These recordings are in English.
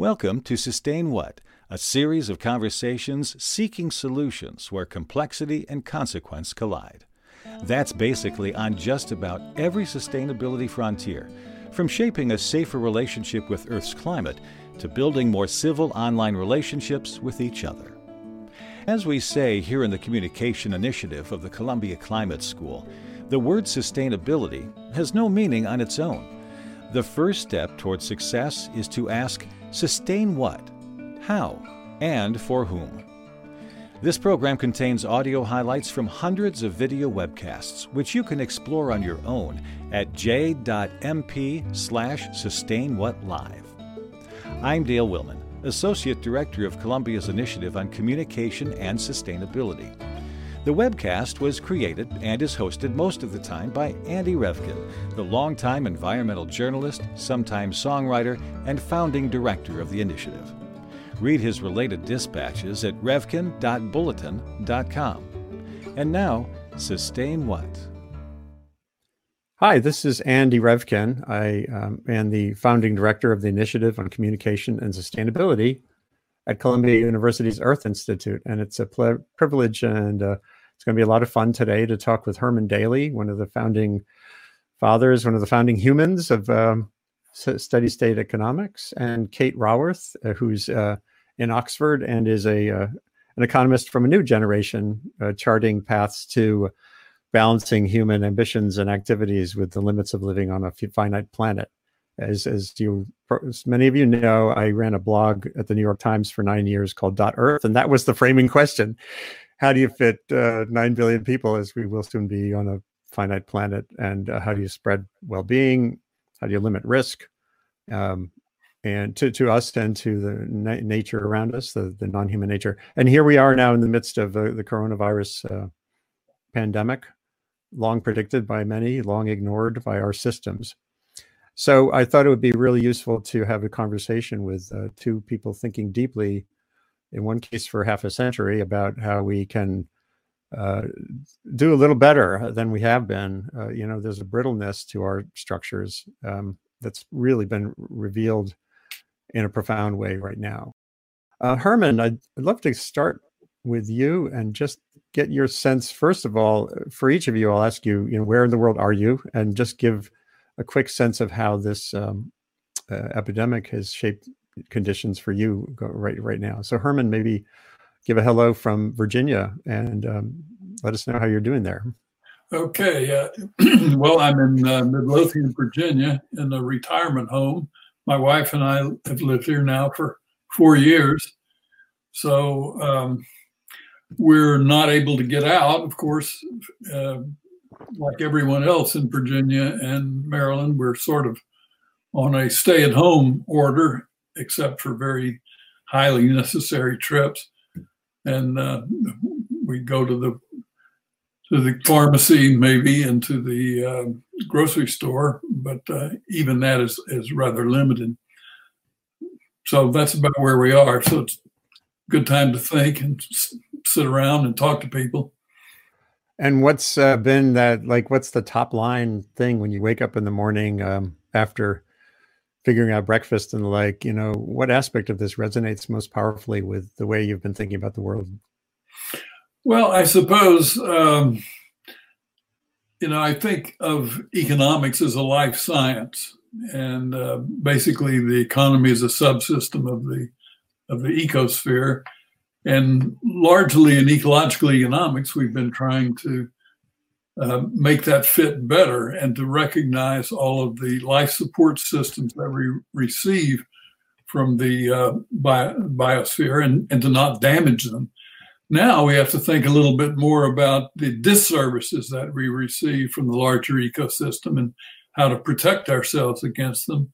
Welcome to Sustain What, a series of conversations seeking solutions where complexity and consequence collide. That's basically on just about every sustainability frontier, from shaping a safer relationship with Earth's climate to building more civil online relationships with each other. As we say here in the Communication Initiative of the Columbia Climate School, the word sustainability has no meaning on its own. The first step toward success is to ask, sustain what, how, and for whom. This program contains audio highlights from hundreds of video webcasts, which you can explore on your own at j.mp slash sustainwhatlive. I'm Dale Willman, Associate Director of Columbia's Initiative on Communication and Sustainability. The webcast was created and is hosted most of the time by Andy Revkin, the longtime environmental journalist, sometime songwriter, and founding director of the initiative. Read his related dispatches at revkin.bulletin.com. And now, sustain what? Hi, this is Andy Revkin. I um, am the founding director of the Initiative on Communication and Sustainability at Columbia University's Earth Institute. And it's a ple- privilege and uh, it's going to be a lot of fun today to talk with Herman Daly, one of the founding fathers, one of the founding humans of um, steady state economics, and Kate Raworth, uh, who's uh, in Oxford and is a uh, an economist from a new generation, uh, charting paths to balancing human ambitions and activities with the limits of living on a finite planet. As, as you, as many of you know, I ran a blog at the New York Times for nine years called Dot Earth, and that was the framing question: How do you fit uh, nine billion people, as we will soon be, on a finite planet, and uh, how do you spread well-being? How do you limit risk? Um, and to, to us and to the na- nature around us, the, the non-human nature. And here we are now in the midst of uh, the coronavirus uh, pandemic, long predicted by many, long ignored by our systems. So I thought it would be really useful to have a conversation with uh, two people thinking deeply, in one case for half a century, about how we can uh, do a little better than we have been. Uh, you know, there's a brittleness to our structures um, that's really been revealed in a profound way right now. Uh, Herman, I'd, I'd love to start with you and just get your sense first of all for each of you i'll ask you you know where in the world are you and just give a quick sense of how this um, uh, epidemic has shaped conditions for you right right now. So herman maybe give a hello from virginia and um, let us know how you're doing there. Okay uh, well i'm in uh, midlothian virginia in a retirement home. My wife and i have lived here now for four years. So um, we're not able to get out, of course, uh, like everyone else in Virginia and Maryland, we're sort of on a stay at home order, except for very highly necessary trips. And uh, we go to the to the pharmacy, maybe, and to the uh, grocery store, but uh, even that is, is rather limited. So that's about where we are. So it's a good time to think and sit around and talk to people. And what's uh, been that like? What's the top line thing when you wake up in the morning um, after figuring out breakfast and like? You know, what aspect of this resonates most powerfully with the way you've been thinking about the world? Well, I suppose um, you know I think of economics as a life science, and uh, basically the economy is a subsystem of the of the ecosphere and largely in ecological economics, we've been trying to uh, make that fit better and to recognize all of the life support systems that we receive from the uh, bi- biosphere and, and to not damage them. Now we have to think a little bit more about the disservices that we receive from the larger ecosystem and how to protect ourselves against them.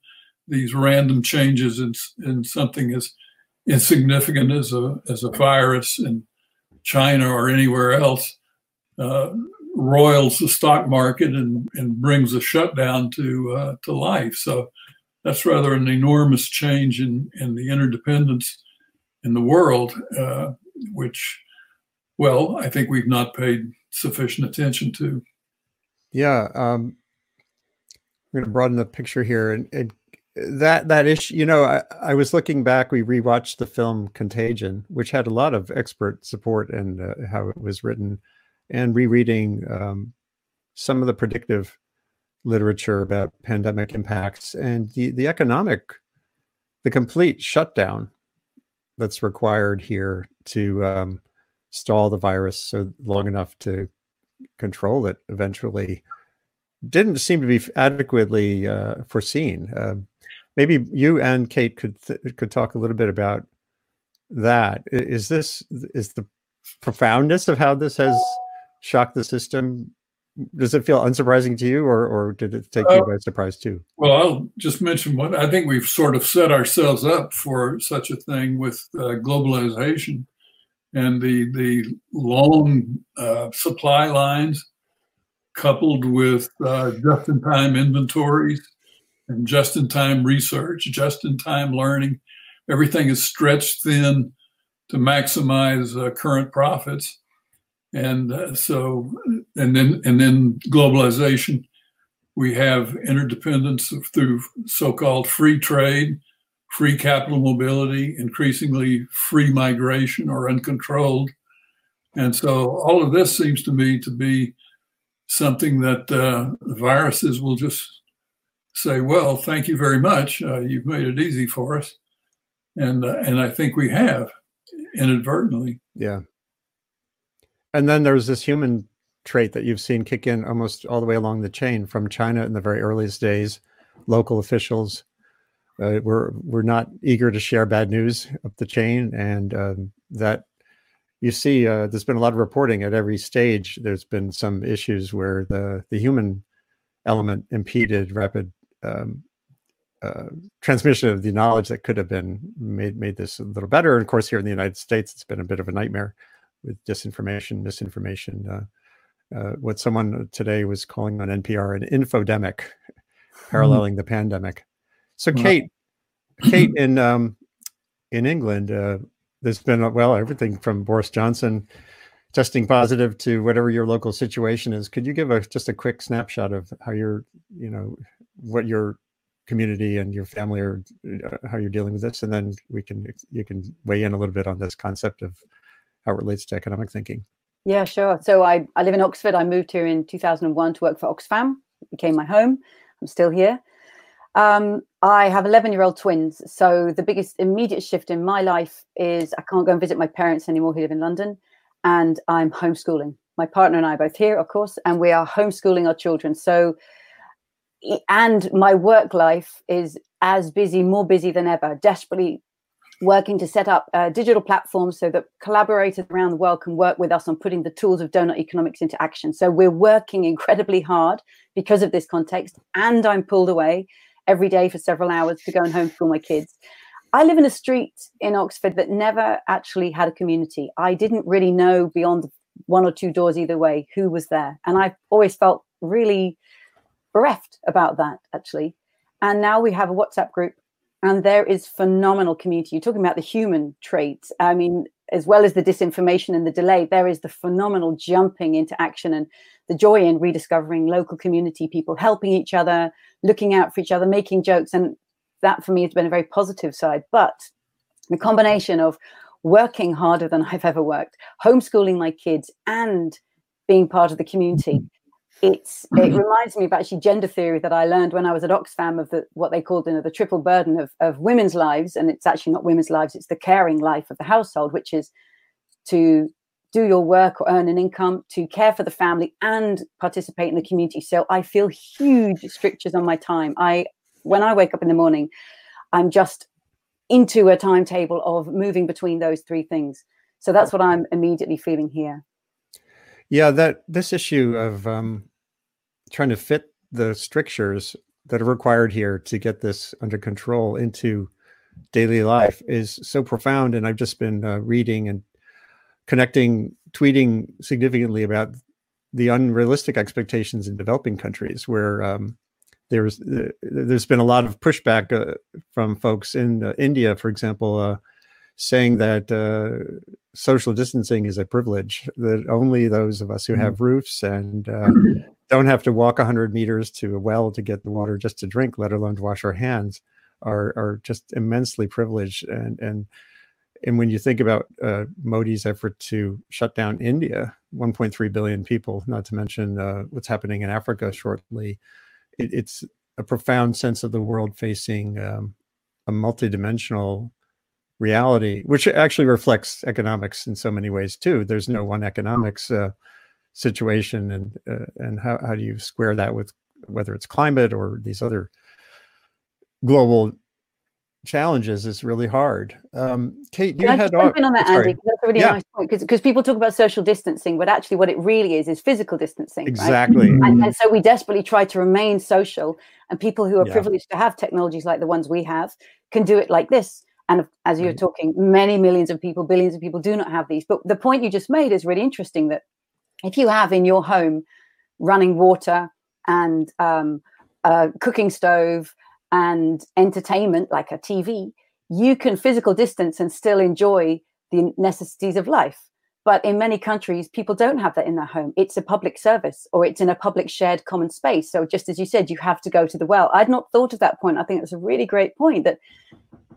These random changes in, in something as insignificant as a as a virus in China or anywhere else uh, roils the stock market and, and brings a shutdown to uh, to life. So that's rather an enormous change in in the interdependence in the world, uh, which, well, I think we've not paid sufficient attention to. Yeah, um, I'm going to broaden the picture here, and, and that that issue, you know, I, I was looking back. We rewatched the film Contagion, which had a lot of expert support and uh, how it was written, and rereading um, some of the predictive literature about pandemic impacts and the the economic, the complete shutdown that's required here to um, stall the virus so long enough to control it eventually didn't seem to be adequately uh, foreseen. Uh, maybe you and Kate could could talk a little bit about that. Is this is the profoundness of how this has shocked the system? Does it feel unsurprising to you, or or did it take uh, you by surprise too? Well, I'll just mention what I think we've sort of set ourselves up for such a thing with uh, globalization and the the long uh, supply lines coupled with uh, just-in-time inventories and just-in-time research, just-in-time learning. Everything is stretched thin to maximize uh, current profits, and uh, so and then and then globalization. We have interdependence through so-called free trade, free capital mobility, increasingly free migration or uncontrolled. And so all of this seems to me to be something that uh, viruses will just say, "Well, thank you very much. Uh, you've made it easy for us," and uh, and I think we have inadvertently. Yeah. And then there's this human trait that you've seen kick in almost all the way along the chain from China in the very earliest days. Local officials uh, we're we're not eager to share bad news up the chain, and um, that you see, uh, there's been a lot of reporting at every stage. There's been some issues where the the human element impeded rapid um, uh, transmission of the knowledge that could have been made made this a little better. And of course, here in the United States, it's been a bit of a nightmare with disinformation, misinformation. Uh, uh, what someone today was calling on NPR an infodemic, hmm. paralleling mm-hmm. the pandemic. So, Kate, Kate in um, in England, uh, there's been well everything from Boris Johnson testing positive to whatever your local situation is. Could you give a just a quick snapshot of how you're, you know, what your community and your family are, uh, how you're dealing with this, and then we can you can weigh in a little bit on this concept of how it relates to economic thinking. Yeah, sure. So I, I live in Oxford. I moved here in 2001 to work for Oxfam. It became my home. I'm still here. Um, I have 11 year old twins. So the biggest immediate shift in my life is I can't go and visit my parents anymore who live in London. And I'm homeschooling. My partner and I are both here, of course, and we are homeschooling our children. So, and my work life is as busy, more busy than ever, desperately working to set up digital platforms so that collaborators around the world can work with us on putting the tools of doughnut economics into action. So we're working incredibly hard because of this context, and I'm pulled away every day for several hours to go and home homeschool my kids. I live in a street in Oxford that never actually had a community. I didn't really know beyond one or two doors either way who was there. And I've always felt really bereft about that, actually. And now we have a WhatsApp group, and there is phenomenal community. You're talking about the human traits. I mean, as well as the disinformation and the delay, there is the phenomenal jumping into action and the joy in rediscovering local community people, helping each other, looking out for each other, making jokes. And that for me has been a very positive side. But the combination of working harder than I've ever worked, homeschooling my kids, and being part of the community. It's it mm-hmm. reminds me of actually gender theory that I learned when I was at Oxfam of the what they called you know, the triple burden of, of women's lives, and it's actually not women's lives, it's the caring life of the household, which is to do your work or earn an income, to care for the family and participate in the community. So I feel huge strictures on my time. I when I wake up in the morning, I'm just into a timetable of moving between those three things. So that's what I'm immediately feeling here. Yeah, that this issue of um, trying to fit the strictures that are required here to get this under control into daily life is so profound. And I've just been uh, reading and connecting, tweeting significantly about the unrealistic expectations in developing countries, where um, there's uh, there's been a lot of pushback uh, from folks in uh, India, for example, uh, saying that uh, social distancing is a privilege that only those of us who have mm-hmm. roofs and uh, don't have to walk 100 meters to a well to get the water just to drink, let alone to wash our hands, are are just immensely privileged and and and when you think about uh, Modi's effort to shut down India, 1.3 billion people, not to mention uh, what's happening in Africa shortly, it, it's a profound sense of the world facing um, a multidimensional reality, which actually reflects economics in so many ways too. There's no one economics uh, situation, and uh, and how how do you square that with whether it's climate or these other global challenges is really hard. Um, Kate, you Can had I jump in on that, sorry. Andy? That's a really Yeah. nice point because people talk about social distancing, but actually, what it really is is physical distancing. right? exactly. And, and so we desperately try to remain social, and people who are Yeah. privileged to have technologies like the ones we have can do it like this. And as you're Right. talking, many millions of people, billions of people do not have these. But the point you just made is really interesting that if you have in your home running water and um, a cooking stove and entertainment like a TV, you can physical distance and still enjoy the necessities of life. But in many countries, people don't have that in their home. It's a public service or it's in a public shared common space. So, just as you said, you have to go to the well. I'd not thought of that point. I think it's a really great point that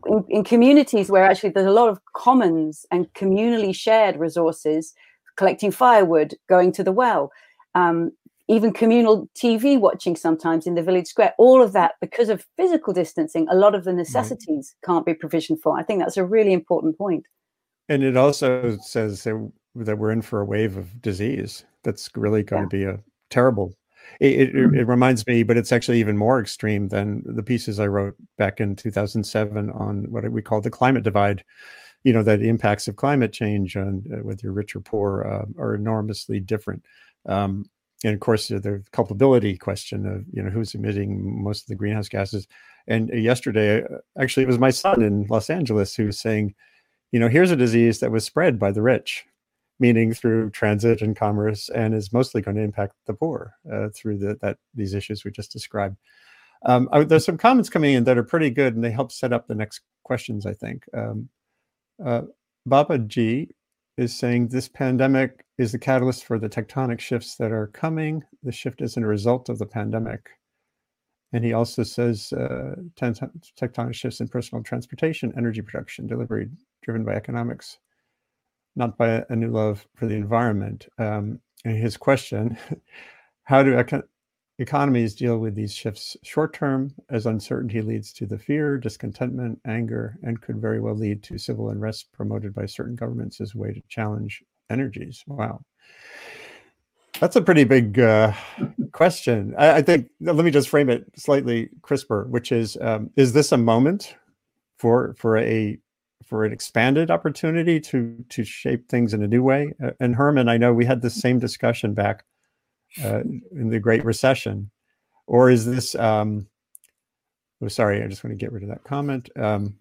in, in communities where actually there's a lot of commons and communally shared resources, collecting firewood, going to the well, um, even communal TV watching sometimes in the village square, all of that because of physical distancing, a lot of the necessities can't be provisioned for. I think that's a really important point. And it also says that, that we're in for a wave of disease that's really going Yeah. to be a terrible. It, it, Mhm. it reminds me, but it's actually even more extreme than the pieces I wrote back in 2007 on what we call the climate divide. You know, that the impacts of climate change on uh, whether you're rich or poor uh, are enormously different. Um, and of course, the- the culpability question of you know who's emitting most of the greenhouse gases. And yesterday, uh, actually, it was my son in Los Angeles who was saying, you know, here's a disease that was spread by the rich, meaning through transit and commerce, and is mostly going to impact the poor uh, through the, that these issues we just described. Um, I, there's some comments coming in that are pretty good, and they help set up the next questions. I think um, uh, Baba G is saying this pandemic is the catalyst for the tectonic shifts that are coming. The shift isn't a result of the pandemic. And he also says uh, tectonic shifts in personal transportation, energy production, delivery, driven by economics, not by a new love for the environment. Um, and his question how do eco- economies deal with these shifts short term as uncertainty leads to the fear, discontentment, anger, and could very well lead to civil unrest promoted by certain governments as a way to challenge energies? Wow. That's a pretty big uh, question. I, I think, let me just frame it slightly crisper, which is um, Is this a moment for, for a for an expanded opportunity to to shape things in a new way. Uh, and Herman, I know we had the same discussion back uh, in the Great Recession, or is this? Um, oh, sorry, I just want to get rid of that comment. Um,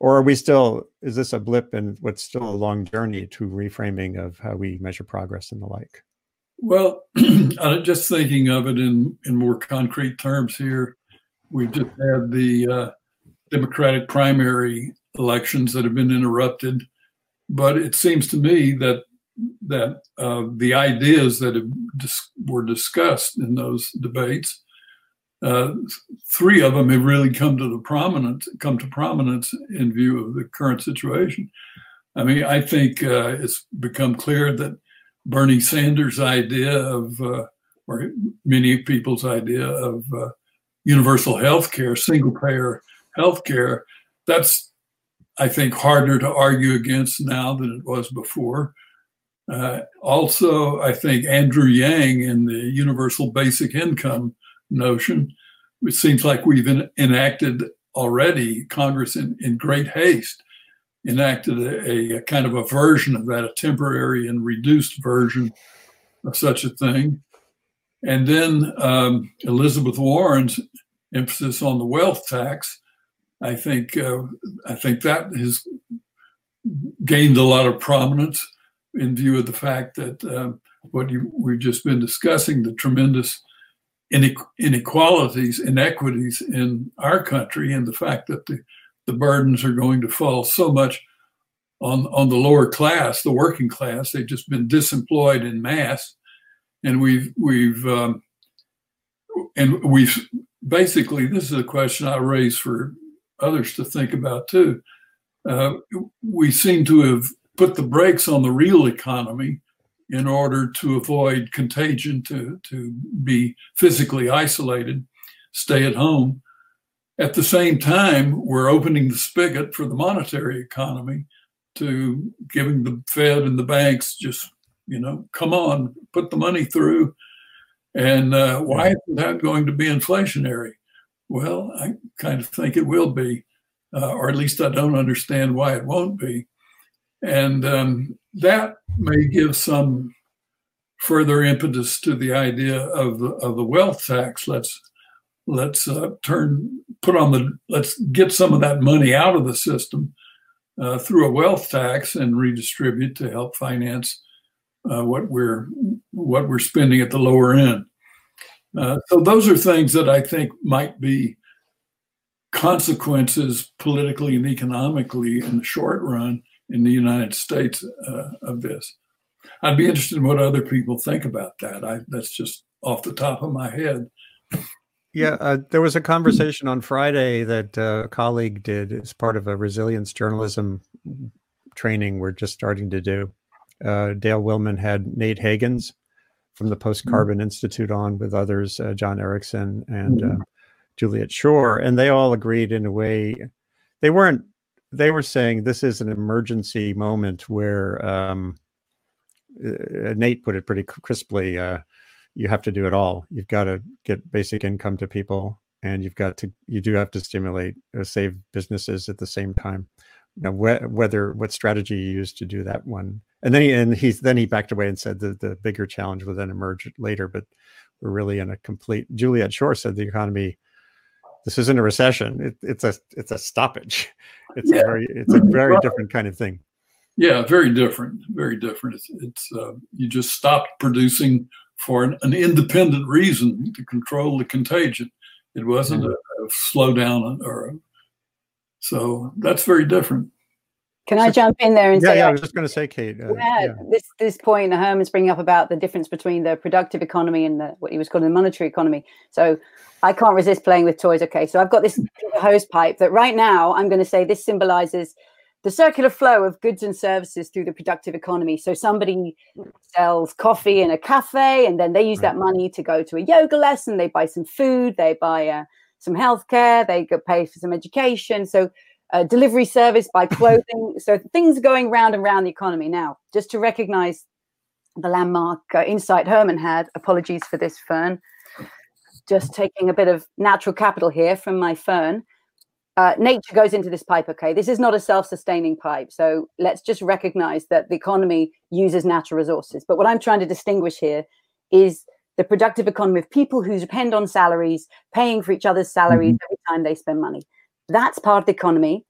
or are we still? Is this a blip in what's still a long journey to reframing of how we measure progress and the like? Well, just thinking of it in, in more concrete terms here. We just had the uh, Democratic primary elections that have been interrupted, but it seems to me that that uh, the ideas that have were discussed in those debates, uh, three of them have really come to the prominence come to prominence in view of the current situation. I mean, I think uh, it's become clear that Bernie Sanders' idea of, uh, or many people's idea of uh, universal health care, single payer health care, that's, I think, harder to argue against now than it was before. Uh, also, I think Andrew Yang in the universal basic income notion, it seems like we've en- enacted already, Congress in, in great haste enacted a, a, kind of a version of that, a temporary and reduced version of such a thing. And then um, Elizabeth Warren's emphasis on the wealth tax, I think, uh, I think that has gained a lot of prominence in view of the fact that uh, what you, we've just been discussing, the tremendous inequalities, inequities in our country, and the fact that the the burdens are going to fall so much on on the lower class, the working class. They've just been disemployed in mass, and we've we've um, and we've basically this is a question I raised for others to think about too. Uh, we seem to have put the brakes on the real economy in order to avoid contagion, to, to be physically isolated, stay at home. At the same time, we're opening the spigot for the monetary economy to giving the Fed and the banks just, you know, come on, put the money through. And uh, why isn't that going to be inflationary? Well, I kind of think it will be, uh, or at least I don't understand why it won't be. And um, that may give some further impetus to the idea of the of the wealth tax. Let's let's uh, turn put on the let's get some of that money out of the system uh, through a wealth tax and redistribute to help finance uh, what we're what we're spending at the lower end. Uh, so those are things that I think might be consequences politically and economically in the short run in the United States uh, of this. I'd be interested in what other people think about that. I, that's just off the top of my head. Yeah, uh, there was a conversation on Friday that uh, a colleague did as part of a resilience journalism training we're just starting to do. Uh, Dale Willman had Nate Hagens from the Post Carbon mm-hmm. Institute on with others, uh, Jon Erickson and mm-hmm. Juliet Schor, and they all agreed in a way. They weren't. They were saying this is an emergency moment where um, uh, Nate put it pretty crisply. Uh, you have to do it all. You've got to get basic income to people, and you've got to you do have to stimulate or save businesses at the same time. Now, wh- whether what strategy you use to do that one, and then he and he's then he backed away and said that the bigger challenge would then emerge later. But we're really in a complete. Juliet Schor said the economy. This isn't a recession. It, it's a it's a stoppage. It's yeah. a very it's a very different kind of thing. Yeah, very different. Very different. It's, it's uh, you just stopped producing for an, an, independent reason to control the contagion. It wasn't mm-hmm. a, a slowdown or a, so that's very different. Can I jump in there and yeah, say? Yeah, I was just going to say, Kate. Uh, yeah, yeah, this this point Herman's bringing up about the difference between the productive economy and the what he was calling the monetary economy. So I can't resist playing with toys. Okay, so I've got this hose pipe that right now I'm going to say this symbolizes the circular flow of goods and services through the productive economy. So somebody sells coffee in a cafe, and then they use that money to go to a yoga lesson. They buy some food, they buy uh, some healthcare, they go pay for some education. So uh, delivery service, by clothing. so things are going round and round the economy now. Just to recognize the landmark uh, insight Herman had. Apologies for this, Fern. Just taking a bit of natural capital here from my Fern uh, nature goes into this pipe. Okay, this is not a self-sustaining pipe. So let's just recognize that the economy uses natural resources. But what I'm trying to distinguish here is the productive economy of people who depend on salaries, paying for each other's salaries mm-hmm. every time they spend money. That's part of the economy.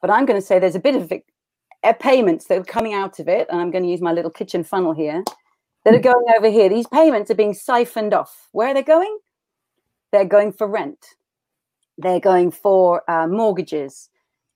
But I'm going to say there's a bit of payments that are coming out of it, and I'm going to use my little kitchen funnel here that are going over here. These payments are being siphoned off. Where are they going? They're going for rent they're going for uh, mortgages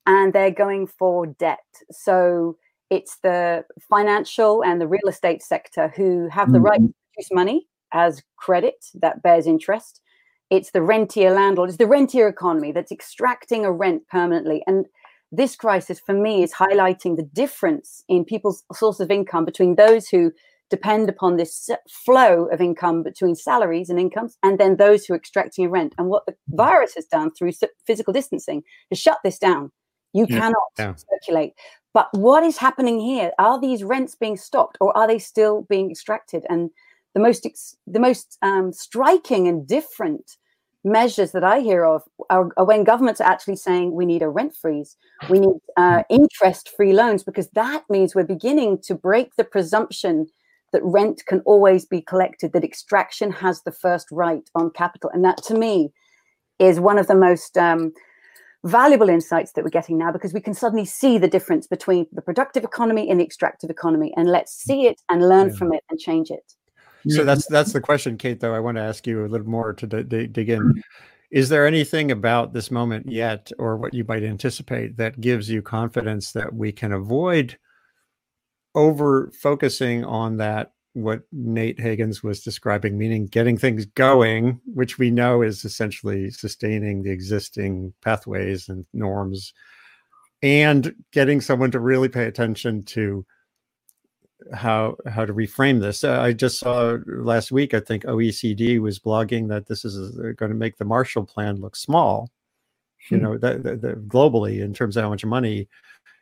and they're going for debt. So it's the financial and the real estate sector who have the right mm-hmm. to produce money as credit that bears interest. It's the rentier landlord, it's the rentier economy that's extracting a rent permanently. And this crisis for me is highlighting the difference in people's source of income between those who depend upon this flow of income between salaries and incomes, and then those who are extracting a rent. And what the mm-hmm. virus has done through physical distancing is shut this down. You yeah. cannot yeah. circulate. But what is happening here? Are these rents being stopped, or are they still being extracted? And the most ex- the most um, striking and different measures that I hear of are, are, when governments are actually saying we need a rent freeze, we need uh, mm. interest free loans, because that means we're beginning to break the presumption that rent can always be collected, that extraction has the first right on capital. And that to me is one of the most um, valuable insights that we're getting now because we can suddenly see the difference between the productive economy and the extractive economy. And let's see it and learn yeah. from it and change it. So that's that's the question, Kate. Though I want to ask you a little more to d- dig in. Mm-hmm. Is there anything about this moment yet, or what you might anticipate, that gives you confidence that we can avoid over focusing on that what Nate Hagens was describing, meaning getting things going, which we know is essentially sustaining the existing pathways and norms, and getting someone to really pay attention to how how to reframe this. Uh, I just saw last week. I think OECD was blogging that this is uh, going to make the Marshall Plan look small. Hmm. You know, that, that, that globally in terms of how much money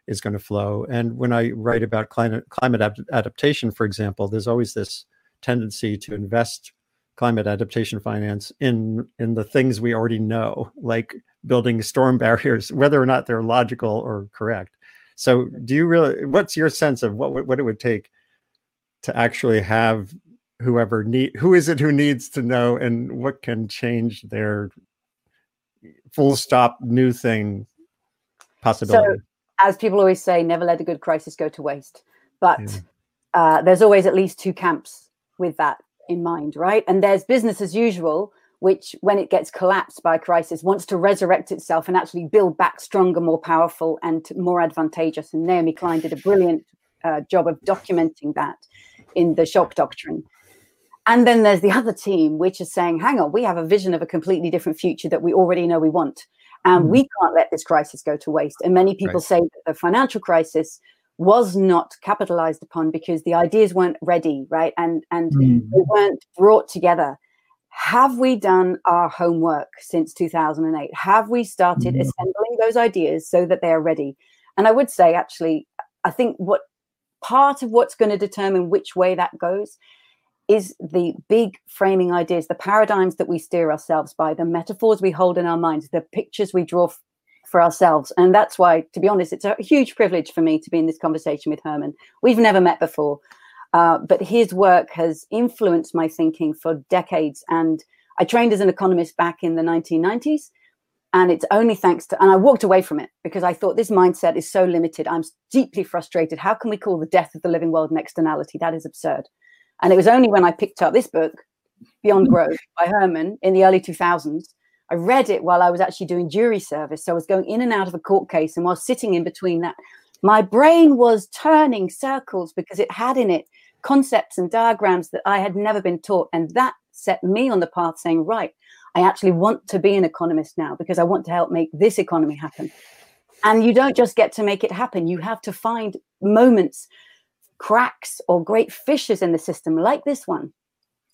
is going to flow. And when I write about climate climate ad- adaptation, for example, there's always this tendency to invest climate adaptation finance in in the things we already know, like building storm barriers, whether or not they're logical or correct. So, do you really? What's your sense of what what it would take to actually have whoever need who is it who needs to know, and what can change their full stop new thing possibility? So, as people always say, never let a good crisis go to waste. But yeah. uh, there's always at least two camps with that in mind, right? And there's business as usual, which, when it gets collapsed by a crisis, wants to resurrect itself and actually build back stronger, more powerful, and more advantageous. And Naomi Klein did a brilliant uh, job of documenting that in the shock doctrine. And then there's the other team, which is saying, hang on, we have a vision of a completely different future that we already know we want. And mm. we can't let this crisis go to waste. And many people right. say that the financial crisis was not capitalized upon because the ideas weren't ready, right? And and mm. they weren't brought together have we done our homework since 2008? Have we started mm-hmm. assembling those ideas so that they are ready? And I would say, actually, I think what part of what's going to determine which way that goes is the big framing ideas, the paradigms that we steer ourselves by, the metaphors we hold in our minds, the pictures we draw f- for ourselves. And that's why, to be honest, it's a huge privilege for me to be in this conversation with Herman. We've never met before. Uh, but his work has influenced my thinking for decades. And I trained as an economist back in the 1990s. And it's only thanks to, and I walked away from it because I thought this mindset is so limited. I'm deeply frustrated. How can we call the death of the living world an externality? That is absurd. And it was only when I picked up this book, Beyond Growth by Herman in the early 2000s. I read it while I was actually doing jury service. So I was going in and out of a court case. And while sitting in between that, my brain was turning circles because it had in it concepts and diagrams that I had never been taught. And that set me on the path saying, right, I actually want to be an economist now because I want to help make this economy happen. And you don't just get to make it happen, you have to find moments, cracks, or great fissures in the system like this one.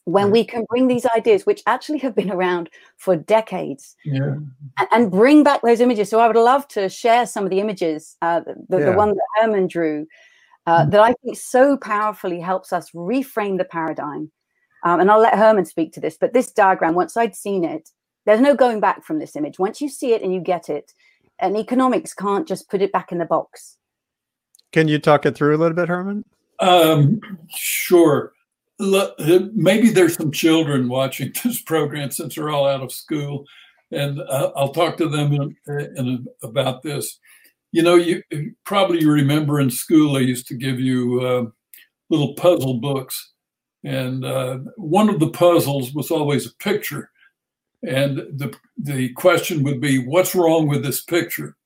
When we can bring these ideas, which actually have been around for decades, yeah. and, and, bring back those images. So, I would love to share some of the images. Uh, the, yeah. the one that Herman drew uh, mm. that I think so powerfully helps us reframe the paradigm. Um, and I'll let Herman speak to this, but this diagram, once I'd seen it, there's no going back from this image. Once you see it and you get it, and economics can't just put it back in the box. Can you talk it through a little bit, Herman? Um, sure. Maybe there's some children watching this program since they're all out of school, and uh, I'll talk to them in, in, about this you know, you probably remember in school I used to give you uh, little puzzle books, and uh, one of the puzzles was always a picture, and the the question would be, "What's wrong with this picture?"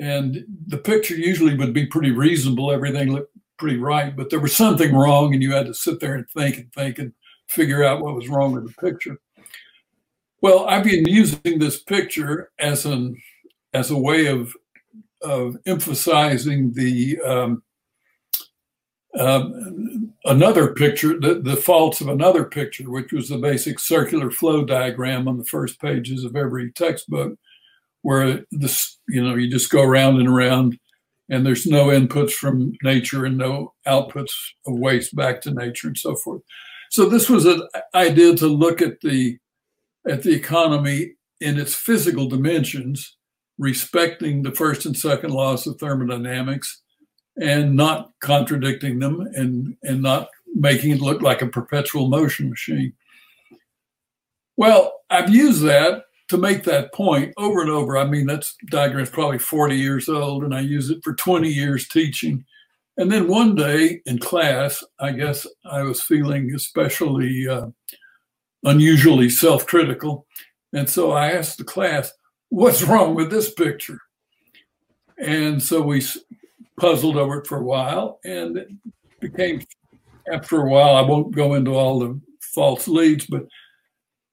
And the picture usually would be pretty reasonable; everything looked pretty right, but there was something wrong, and you had to sit there and think and think and figure out what was wrong with the picture. Well, I've been using this picture as an as a way of of emphasizing the um, uh, another picture, the, the faults of another picture, which was the basic circular flow diagram on the first pages of every textbook, where this, you know, you just go around and around, and there's no inputs from nature and no outputs of waste back to nature and so forth. So this was an idea to look at the at the economy in its physical dimensions respecting the first and second laws of thermodynamics and not contradicting them and, and not making it look like a perpetual motion machine. Well, I've used that to make that point over and over. I mean, that diagram is probably 40 years old, and I use it for 20 years teaching. And then one day in class, I guess I was feeling especially uh, unusually self critical. And so I asked the class, what's wrong with this picture? And so we puzzled over it for a while and it became after a while, I won't go into all the false leads, but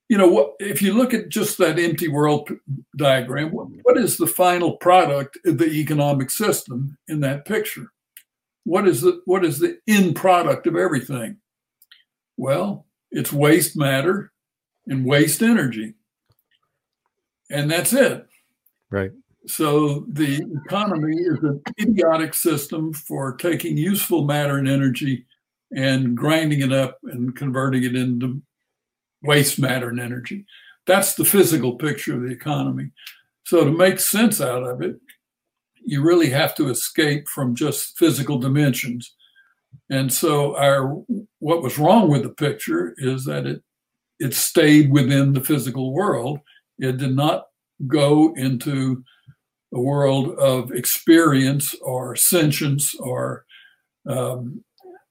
you know what? If you look at just that empty world diagram, what is the final product of the economic system in that picture? What is the what is the end product of everything? Well, it's waste matter and waste energy, and that's it. Right. So the economy is an idiotic system for taking useful matter and energy and grinding it up and converting it into waste matter and energy. That's the physical picture of the economy. So to make sense out of it, you really have to escape from just physical dimensions. And so our what was wrong with the picture is that it it stayed within the physical world. It did not go into a world of experience or sentience or um,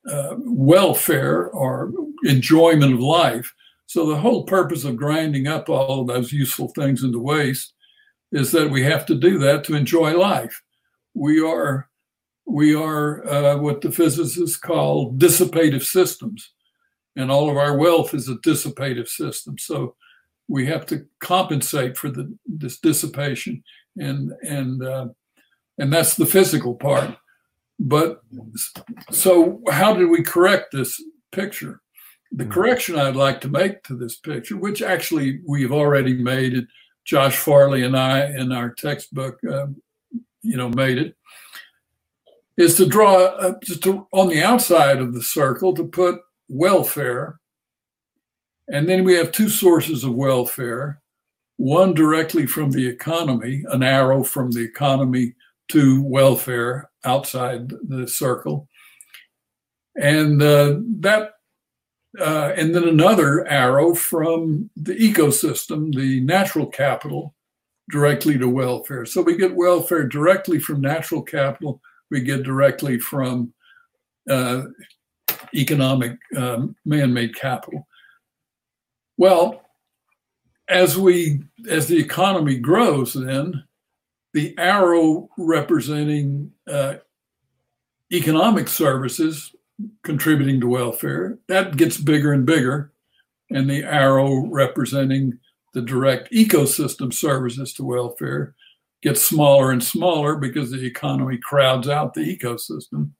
uh, welfare or enjoyment of life. So the whole purpose of grinding up all those useful things into waste is that we have to do that to enjoy life. We are we are uh, what the physicists call dissipative systems, and all of our wealth is a dissipative system. So we have to compensate for the this dissipation, and and uh, and that's the physical part. But so how did we correct this picture? The hmm. correction I'd like to make to this picture, which actually we've already made it, Josh Farley and I in our textbook, uh, you know, made it, is to draw uh, to, on the outside of the circle to put welfare. And then we have two sources of welfare one directly from the economy, an arrow from the economy to welfare outside the circle. And uh, that uh, and then another arrow from the ecosystem, the natural capital, directly to welfare. So we get welfare directly from natural capital, we get directly from uh, economic um, man made capital. Well, as we as the economy grows, then the arrow representing uh, economic services contributing to welfare. That gets bigger and bigger. And the arrow representing the direct ecosystem services to welfare gets smaller and smaller because the economy crowds out the ecosystem.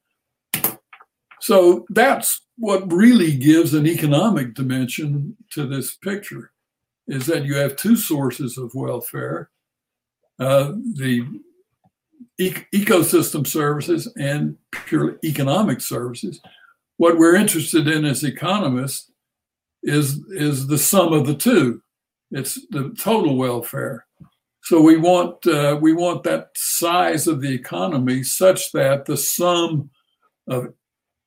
So that's what really gives an economic dimension to this picture is that you have two sources of welfare uh, the e- ecosystem services and purely economic services. What we're interested in as economists is is the sum of the two. It's the total welfare. So we want uh, we want that size of the economy such that the sum of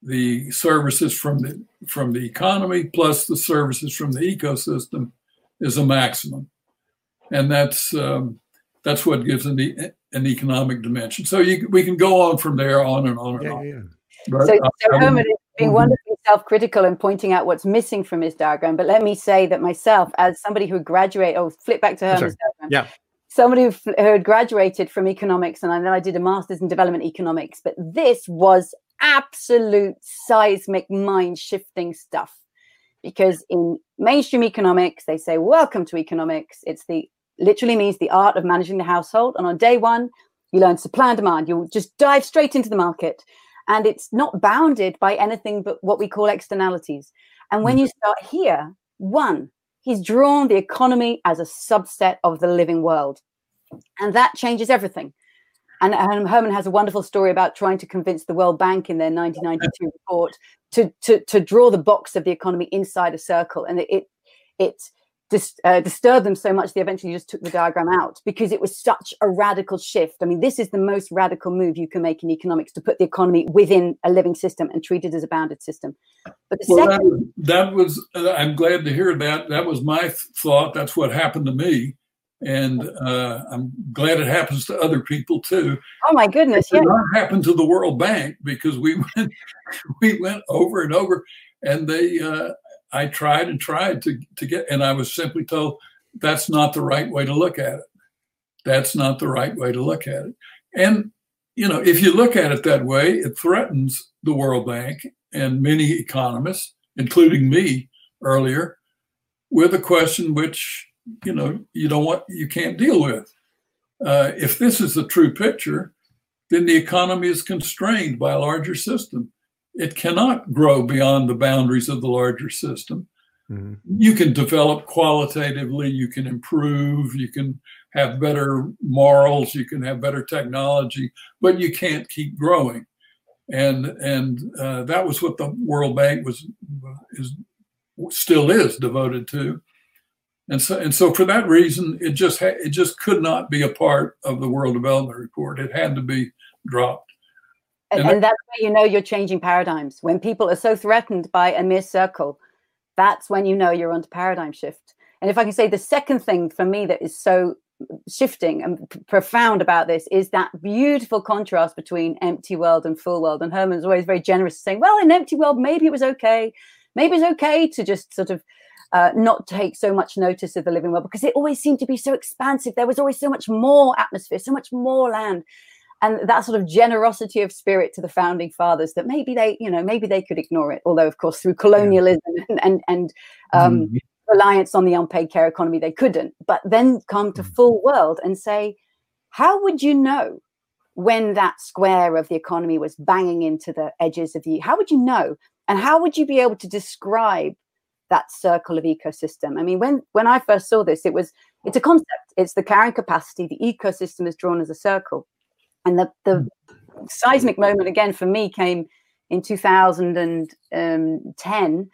the services from the from the economy plus the services from the ecosystem is a maximum, and that's um, that's what gives an, an economic dimension. So you, we can go on from there, on and on and yeah, on. Yeah. But, so, so Herman is being mm-hmm. wonderfully self-critical and pointing out what's missing from his diagram. But let me say that myself, as somebody who graduated, oh, flip back to Herman's diagram. Yeah. Somebody who, who had graduated from economics, and then I did a master's in development economics. But this was absolute seismic mind-shifting stuff because in mainstream economics they say welcome to economics it's the literally means the art of managing the household. And on day one, you learn supply and demand. You'll just dive straight into the market. And it's not bounded by anything but what we call externalities. And when hmm. you start here, one, he's drawn the economy as a subset of the living world. And that changes everything. And, Herman has a wonderful story about trying to convince the World Bank in their 1992 report to, to, to draw the box of the economy inside a circle. And it, it, it dis- uh, disturbed them so much they eventually just took the diagram out because it was such a radical shift. I mean, this is the most radical move you can make in economics to put the economy within a living system and treat it as a bounded system. But the well, second, that, was, that was uh, I'm glad to hear that. That was my thought. That's what happened to me. And uh, I'm glad it happens to other people too. Oh my goodness! It yeah. not happen to the World Bank because we went, we went over and over, and they uh, I tried and tried to, to get, and I was simply told that's not the right way to look at it. That's not the right way to look at it. And, you know, if you look at it that way, it threatens the World Bank and many economists, including me earlier, with a question which you know you don't want you can't deal with. Uh, if this is the true picture, then the economy is constrained by a larger system. It cannot grow beyond the boundaries of the larger system. Mm-hmm. You can develop qualitatively, you can improve, you can have better morals, you can have better technology, but you can't keep growing. And and uh, that was what the World Bank was is still is devoted to. And so and so for that reason, it just ha- it just could not be a part of the World Development Report. It had to be dropped. And, and, that's where you know you're changing paradigms. When people are so threatened by a mere circle, that's when you know you're onto paradigm shift. And if I can say the second thing for me that is so shifting and p- profound about this is that beautiful contrast between empty world and full world. And Herman's always very generous, saying, "Well, in empty world, maybe it was okay. Maybe it's okay to just sort of." Uh, not take so much notice of the living world because it always seemed to be so expansive. There was always so much more atmosphere, so much more land and that sort of generosity of spirit to the founding fathers that maybe they you know maybe they could ignore it although of course through colonialism and and, and um, mm-hmm. reliance on the unpaid care economy they couldn't but then come to mm-hmm. full world and say how would you know when that square of the economy was banging into the edges of you? how would you know and how would you be able to describe that circle of ecosystem i mean when when i first saw this it was it's a concept it's the carrying capacity the ecosystem is drawn as a circle and the, the seismic moment again for me came in 2010.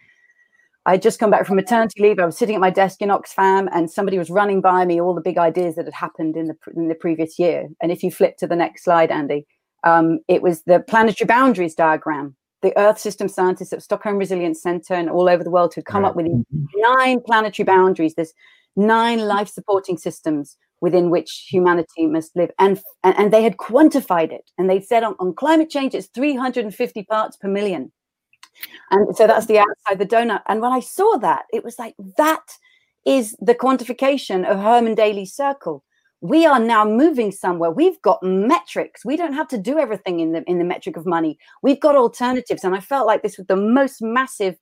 I had just come back from maternity leave. I was sitting at my desk in Oxfam, and somebody was running by me all the big ideas that had happened in the in the previous year. And if you flip to the next slide, Andy, um, it was the planetary boundaries diagram. The Earth system scientists at Stockholm Resilience Center and all over the world who come right. up with mm-hmm. nine planetary boundaries. There's nine life supporting systems within which humanity must live. And, and, and they had quantified it. And they said on, on climate change, it's 350 parts per million. And so that's the outside the doughnut. And when I saw that, it was like, that is the quantification of Herman Daly's circle. We are now moving somewhere. We've got metrics. We don't have to do everything in the in the metric of money. We've got alternatives. And I felt like this was the most massive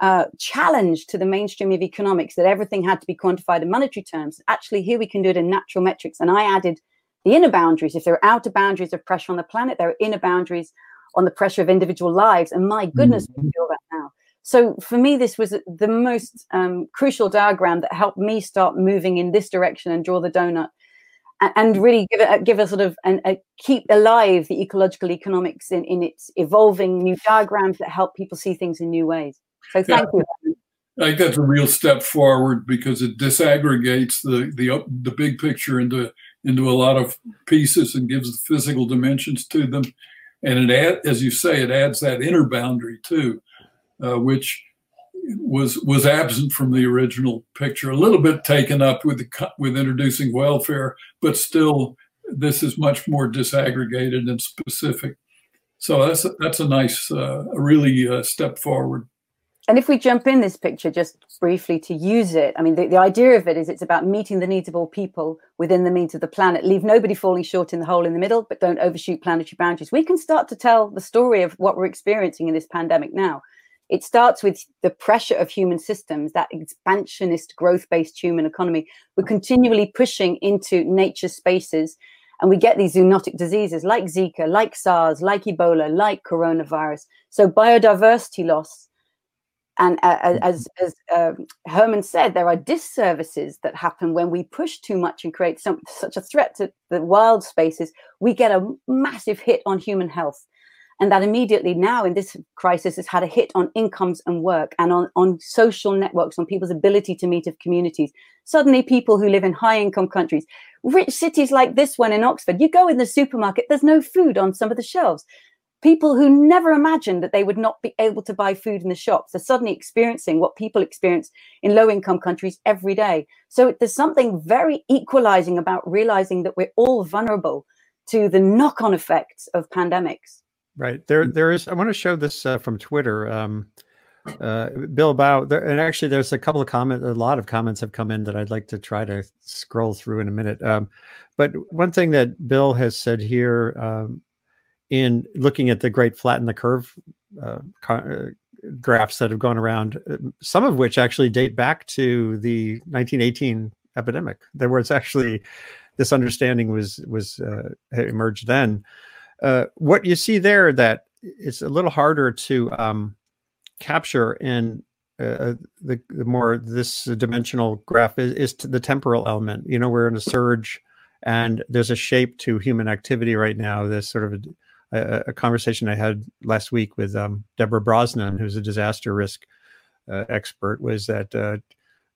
uh, challenge to the mainstream of economics that everything had to be quantified in monetary terms. Actually, here we can do it in natural metrics. And I added the inner boundaries. If there are outer boundaries of pressure on the planet, there are inner boundaries on the pressure of individual lives. And my goodness, mm-hmm. we feel that now. So for me, this was the most um, crucial diagram that helped me start moving in this direction and draw the doughnut and really give it give a sort of and keep alive the ecological economics in, in its evolving new diagrams that help people see things in new ways. So thank yeah. you. I think that's a real step forward because it disaggregates the the the big picture into into a lot of pieces and gives the physical dimensions to them, and it add, as you say, it adds that inner boundary too, uh, which was was absent from the original picture. A little bit taken up with the with introducing welfare, but still, this is much more disaggregated and specific. So that's a, that's a nice, uh, a really uh, step forward and if we jump in this picture just briefly to use it, I mean, the, the idea of it is it's about meeting the needs of all people within the means of the planet. Leave nobody falling short in the hole in the middle, but don't overshoot planetary boundaries. We can start to tell the story of what we're experiencing in this pandemic now. It starts with the pressure of human systems, that expansionist, growth based human economy. We're continually pushing into nature spaces, and we get these zoonotic diseases like Zika, like SARS, like Ebola, like coronavirus. So, biodiversity loss and uh, mm-hmm. as, as um, Herman said, there are disservices that happen when we push too much and create some, such a threat to the wild spaces. We get a massive hit on human health. And that immediately now in this crisis has had a hit on incomes and work and on, on social networks, on people's ability to meet of communities. Suddenly, people who live in high income countries, rich cities like this one in Oxford, you go in the supermarket, there's no food on some of the shelves people who never imagined that they would not be able to buy food in the shops are suddenly experiencing what people experience in low income countries every day. So there's something very equalizing about realizing that we're all vulnerable to the knock on effects of pandemics. Right. There, there is, I want to show this uh, from Twitter. Um, uh, Bill Bow, there, and actually, there's a couple of comments, a lot of comments have come in that I'd like to try to scroll through in a minute. Um, but one thing that Bill has said here um, in looking at the great flatten the curve uh, uh, graphs that have gone around, uh, some of which actually date back to the 1918 epidemic. There was actually this understanding was was uh, emerged then. Uh, what you see there that it's a little harder to um, capture in uh, the, the, more this dimensional graph is, is the temporal element. You know, we're in a surge, and there's a shape to human activity right now. This sort of a, a conversation I had last week with um, Deborah Brosnan, who's a disaster risk uh, expert, was that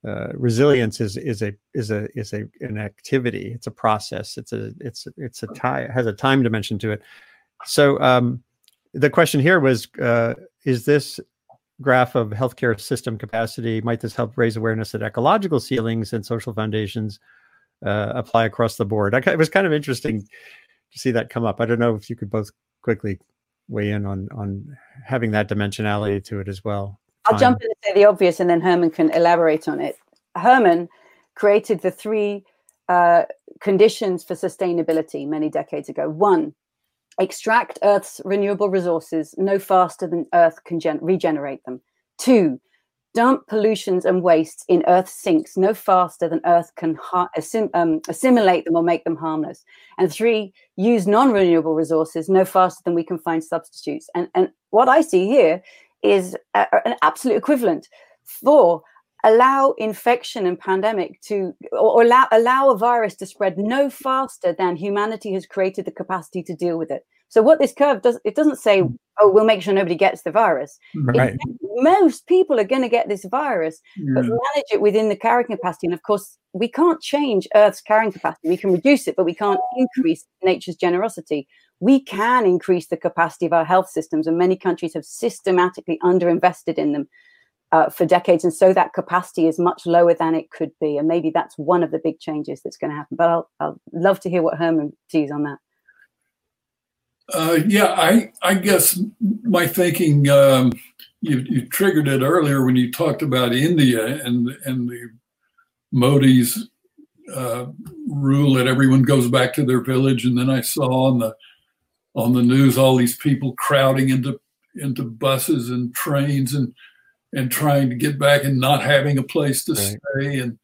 uh, resilience is is a is a is a an activity. It's a process. It's a it's it's a time has a time dimension to it. So um, the question here was: uh, Is this graph of healthcare system capacity might this help raise awareness that ecological ceilings and social foundations uh, apply across the board? I, it was kind of interesting to see that come up. I don't know if you could both quickly weigh in on on having that dimensionality to it as well. I'll Time. jump in and say the obvious, and then Herman can elaborate on it. Herman created the three uh, conditions for sustainability many decades ago. One, extract Earth's renewable resources no faster than Earth can gen- regenerate them. Two, dump pollutions and wastes in Earth's sinks no faster than Earth can assim- um, assimilate them or make them harmless. And three, use non renewable resources no faster than we can find substitutes. And, and what I see here is a, an absolute equivalent. for allow infection and pandemic to or allow allow a virus to spread no faster than humanity has created the capacity to deal with it so what this curve does it doesn't say hmm. oh we'll make sure nobody gets the virus right. It, most people are going to get this virus yeah. but manage it within the carrying capacity and of course we can't change earth's carrying capacity we can reduce it but we can't increase nature's generosity we can increase the capacity of our health systems and many countries have systematically underinvested in them uh, for decades, and so that capacity is much lower than it could be. And maybe that's one of the big changes that's going to happen. But I'll, I'll love to hear what Herman sees on that. Uh, yeah, I I guess my thinking um, you, you triggered it earlier when you talked about India and and the Modi's uh, rule that everyone goes back to their village, and then I saw on the on the news all these people crowding into into buses and trains and and trying to get back and not having a place to right. stay and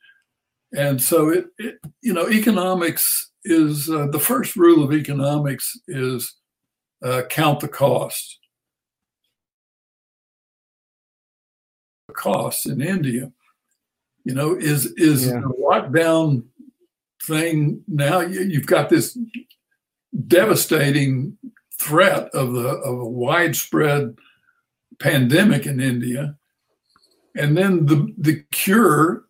and so it, it you know economics is uh, the first rule of economics is uh, count the cost the costs in india you know is is yeah. the lockdown thing now you, you, have got this devastating threat of the of a widespread pandemic in india and then the, the cure,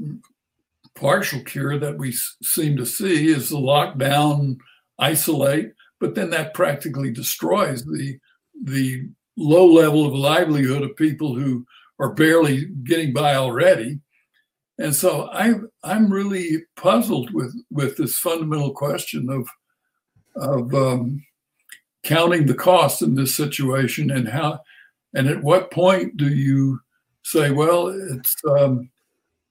partial cure that we seem to see is the lockdown, isolate, but then that practically destroys the, the low level of livelihood of people who are barely getting by already. And so I, I'm really puzzled with, with this fundamental question of, of um, counting the cost in this situation and how, and at what point do you say, well, it's um,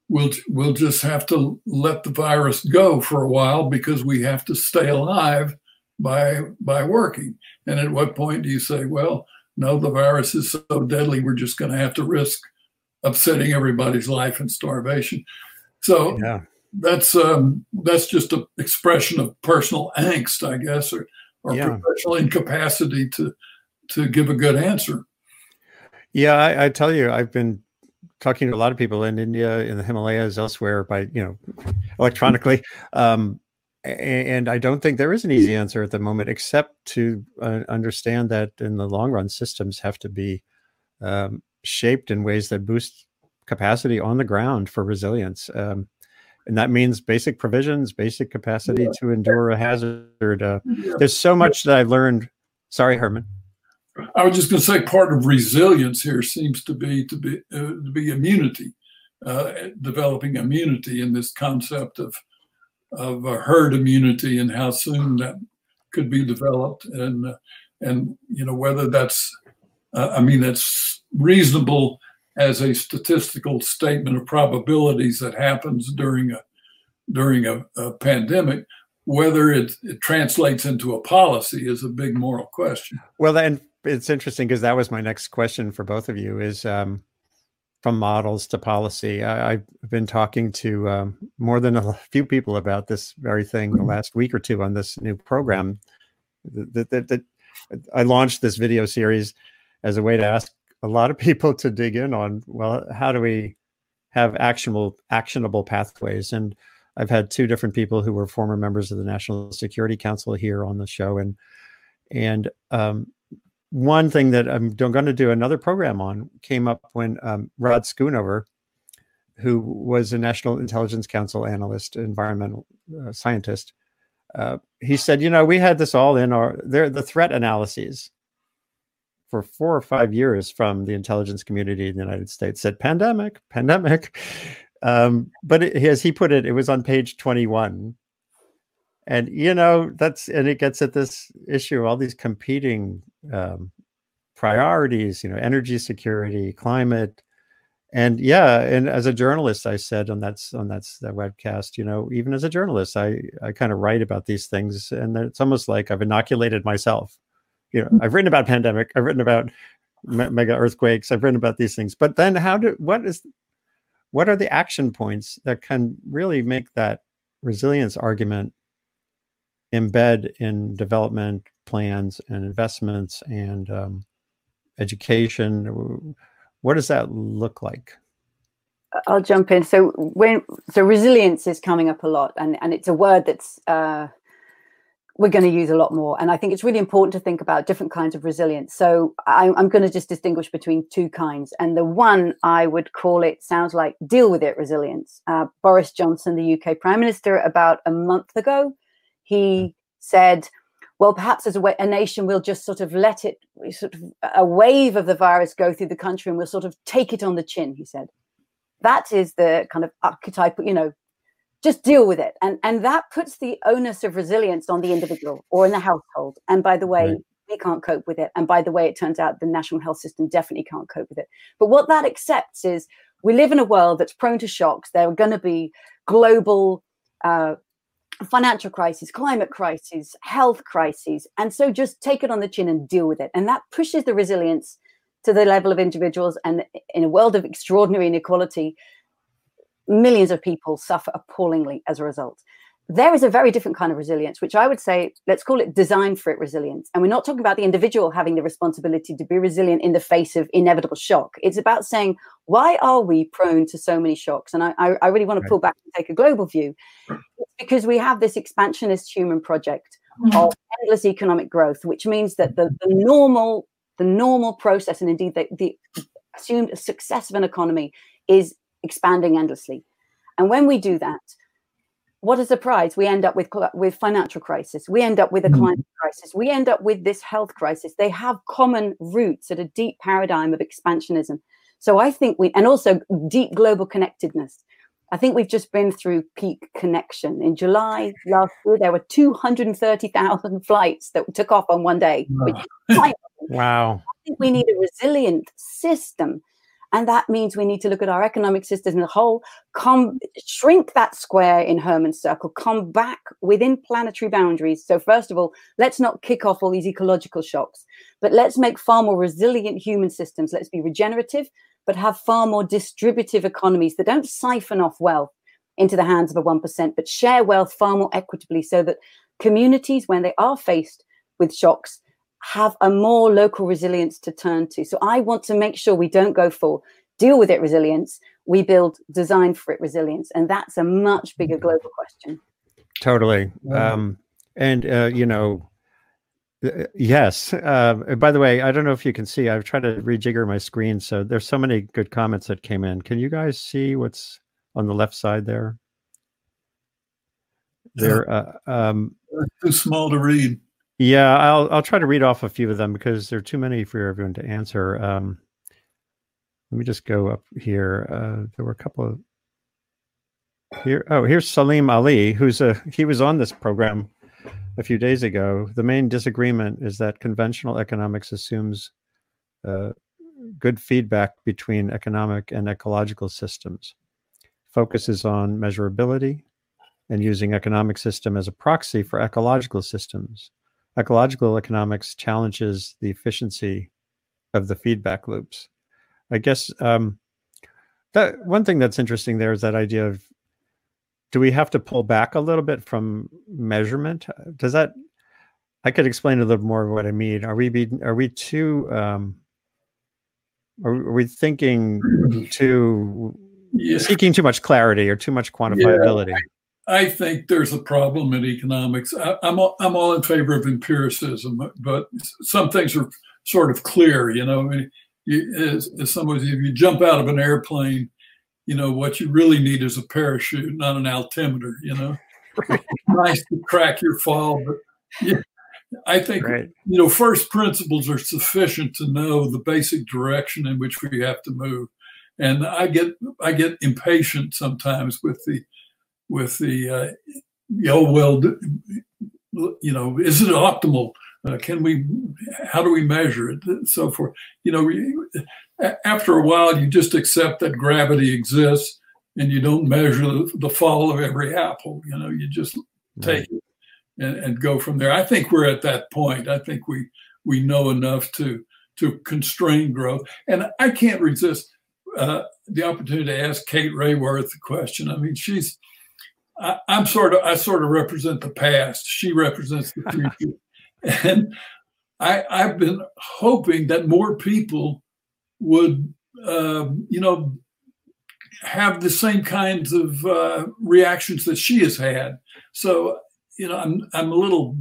we'll we'll just have to let the virus go for a while because we have to stay alive by by working. And at what point do you say, well, no, the virus is so deadly, we're just going to have to risk upsetting everybody's life and starvation. So yeah. That's um, that's just an expression of personal angst, I guess, or or yeah. professional incapacity to to give a good answer. Yeah, I, I, tell you, I've been talking to a lot of people in India, in the Himalayas, elsewhere by you know electronically, um, and I don't think there is an easy answer at the moment, except to uh, understand that in the long run, systems have to be um, shaped in ways that boost capacity on the ground for resilience. Um, and that means basic provisions, basic capacity to endure a hazard. Uh, there's so much that I've learned. Sorry, Herman. I was just going to say part of resilience here seems to be to be uh, to be immunity, uh, developing immunity in this concept of of a herd immunity and how soon that could be developed and uh, and you know whether that's uh, I mean that's reasonable as a statistical statement of probabilities that happens during a during a, a pandemic whether it, it translates into a policy is a big moral question well and it's interesting because that was my next question for both of you is um, from models to policy. I, have been talking to um, more than a few people about this very thing the last week or two on this new program. That, that, that I launched this video series as a way to ask a lot of people to dig in on well, how do we have actionable actionable pathways? And I've had two different people who were former members of the National Security Council here on the show, and and um, one thing that I'm going to do another program on came up when um, Rod Schoonover, who was a National Intelligence Council analyst, environmental uh, scientist, uh, he said, you know, we had this all in our there the threat analyses for four or five years from the intelligence community in the United States said pandemic, pandemic. Um, but it, as he put it, it was on page 21 and you know that's and it gets at this issue of all these competing um, priorities you know energy security climate. And yeah and as a journalist i said on that on that, that webcast you know even as a journalist i i kind of write about these things and it's almost like i've inoculated myself you know i've written about pandemic i've written about me- mega earthquakes i've written about these things but then how do what is what are the action points that can really make that resilience argument embed in development plans and investments and um, education? What does that look like? I'll jump in. So when so resilience is coming up a lot, and and it's a word that's uh, we're going to use a lot more. And I think it's really important to think about different kinds of resilience. So I, I'm going to just distinguish between two kinds. And the one I would call it sounds like deal with it resilience. Uh, Boris Johnson, the UK Prime Minister, about a month ago, he said, well, perhaps as a, way, a nation, we'll just sort of let it, sort of a wave of the virus go through the country and we'll sort of take it on the chin, he said. That is the kind of archetype, you know, just deal with it. And, and that puts the onus of resilience on the individual or in the household. And by the way, right. we can't cope with it. And by the way, it turns out the national health system definitely can't cope with it. But what that accepts is we live in a world that's prone to shocks. There are going to be global uh, financial crisis, climate crisis, health crises. And so just take it on the chin and deal with it. And that pushes the resilience to the level of individuals. And in a world of extraordinary inequality, millions of people suffer appallingly as a result. There is a very different kind of resilience, which I would say, let's call it design for it resilience. And we're not talking about the individual having the responsibility to be resilient in the face of inevitable shock. It's about saying, why are we prone to so many shocks? And I, I really want to pull back and take a global view. It's because we have this expansionist human project mm-hmm. of endless economic growth, which means that the, the normal the normal process and indeed the, the assumed success of an economy is expanding endlessly. And when we do that, what a surprise we end up with with financial crisis. We end up with a mm-hmm. climate crisis. We end up with this health crisis. They have common roots at a deep paradigm of expansionism. So i think we and also deep global connectedness. I think we've just been through peak connection. In july last year there were 230000 flights that took off on one day wow, wow. i think we need a resilient system and that means we need to look at our economic system as a whole, come shrink that square in Herman's circle, come back within planetary boundaries. So, first of all, let's not kick off all these ecological shocks, but let's make far more resilient human systems. Let's be regenerative, but have far more distributive economies that don't siphon off wealth into the hands of a 1%, but share wealth far more equitably so that communities, when they are faced with shocks, have a more local resilience to turn to. So I want to make sure we don't go for deal with it resilience. We build design for it resilience. And that's a much bigger mm-hmm. global question. Totally. Um, and, uh, you know, uh, yes. Uh, by the way, I don't know if you can see, I've tried to rejigger my screen. So there's so many good comments that came in. Can you guys see what's on the left side there? There, uh, um, too small to read. Yeah, I'll I'll try to read off a few of them because there are too many for everyone to answer. Um, let me just go up here. Uh, there were a couple of here. Oh, here's Saleem Ali, who's a he was on this program a few days ago. The main disagreement is that conventional economics assumes uh, good feedback between economic and ecological systems, focuses on measurability, and using economic system as a proxy for ecological systems ecological economics challenges the efficiency of the feedback loops. I guess um, that one thing that's interesting there is that idea of do we have to pull back a little bit from measurement? Does that I could explain a little more of what I mean. Are we be, are we too um, are we thinking too yeah. seeking too much clarity or too much quantifiability? Yeah. I think there's a problem in economics. I, am all, I'm all in favor of empiricism, but some things are sort of clear. You know, you, as, as someone, if you jump out of an airplane, you know what you really need is a parachute, not an altimeter. You know, nice to crack your fall, but yeah, I think right. you know first principles are sufficient to know the basic direction in which we have to move. And I get I get impatient sometimes with the with the uh, oh well, you know, is it optimal? Uh, can we? How do we measure it? And so forth. You know, after a while, you just accept that gravity exists, and you don't measure the, fall of every apple. You know, you just take it and, and go from there. I think we're at that point. I think we we know enough to to constrain growth, and I can't resist uh, the opportunity to ask Kate Raworth the question. I mean, she's I, am sort of I sort of represent the past. She represents the future, and I I've been hoping that more people would uh, you know have the same kinds of uh, reactions that she has had. So you know I'm I'm a little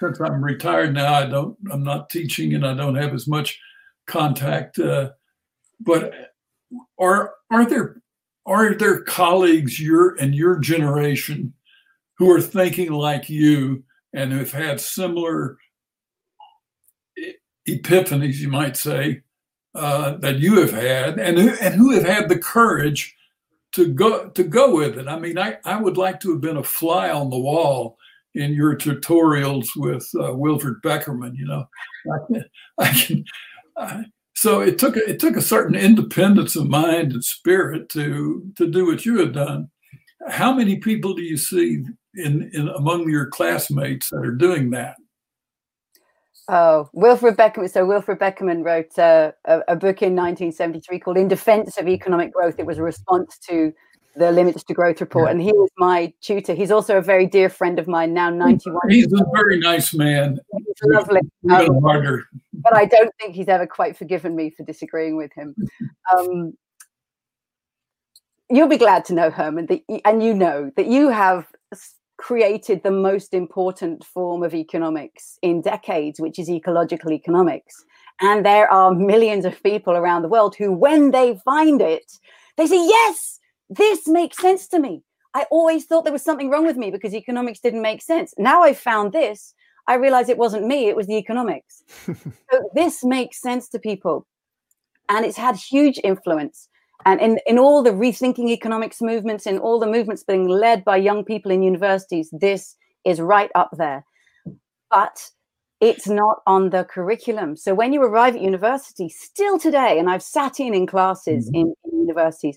since I'm retired now. I don't I'm not teaching and I don't have as much contact. Uh, but are are there are there colleagues your and your generation who are thinking like you and have had similar epiphanies, you might say, uh, that you have had, and who, and who have had the courage to go to go with it. I mean, I, I would like to have been a fly on the wall in your tutorials with uh, Wilfred Beckerman. You know, I can, I can I, so it took it took a certain independence of mind and spirit to to do what you had done. How many people do you see in, in among your classmates that are doing that? Oh, Wilfred Beckerman. So Wilfred Beckerman wrote uh, a, a, book in 1973 called "In Defense of Economic Growth." It was a response to the Limits to Growth report, yeah. and he was my tutor. He's also a very dear friend of mine, now 91. He's a very nice man. He's lovely. Um, but I don't think he's ever quite forgiven me for disagreeing with him. Um, you'll be glad to know, Herman, that, and you know that you have created the most important form of economics in decades, which is ecological economics. And there are millions of people around the world who, when they find it, they say, Yes, this makes sense to me. I always thought there was something wrong with me because economics didn't make sense. Now I found this, I realized it wasn't me, it was the economics. so this makes sense to people. And it's had huge influence. And in, in all the rethinking economics movements, in all the movements being led by young people in universities, this is right up there. But it's not on the curriculum. So when you arrive at university, still today, and I've sat in in classes mm-hmm. in, in universities,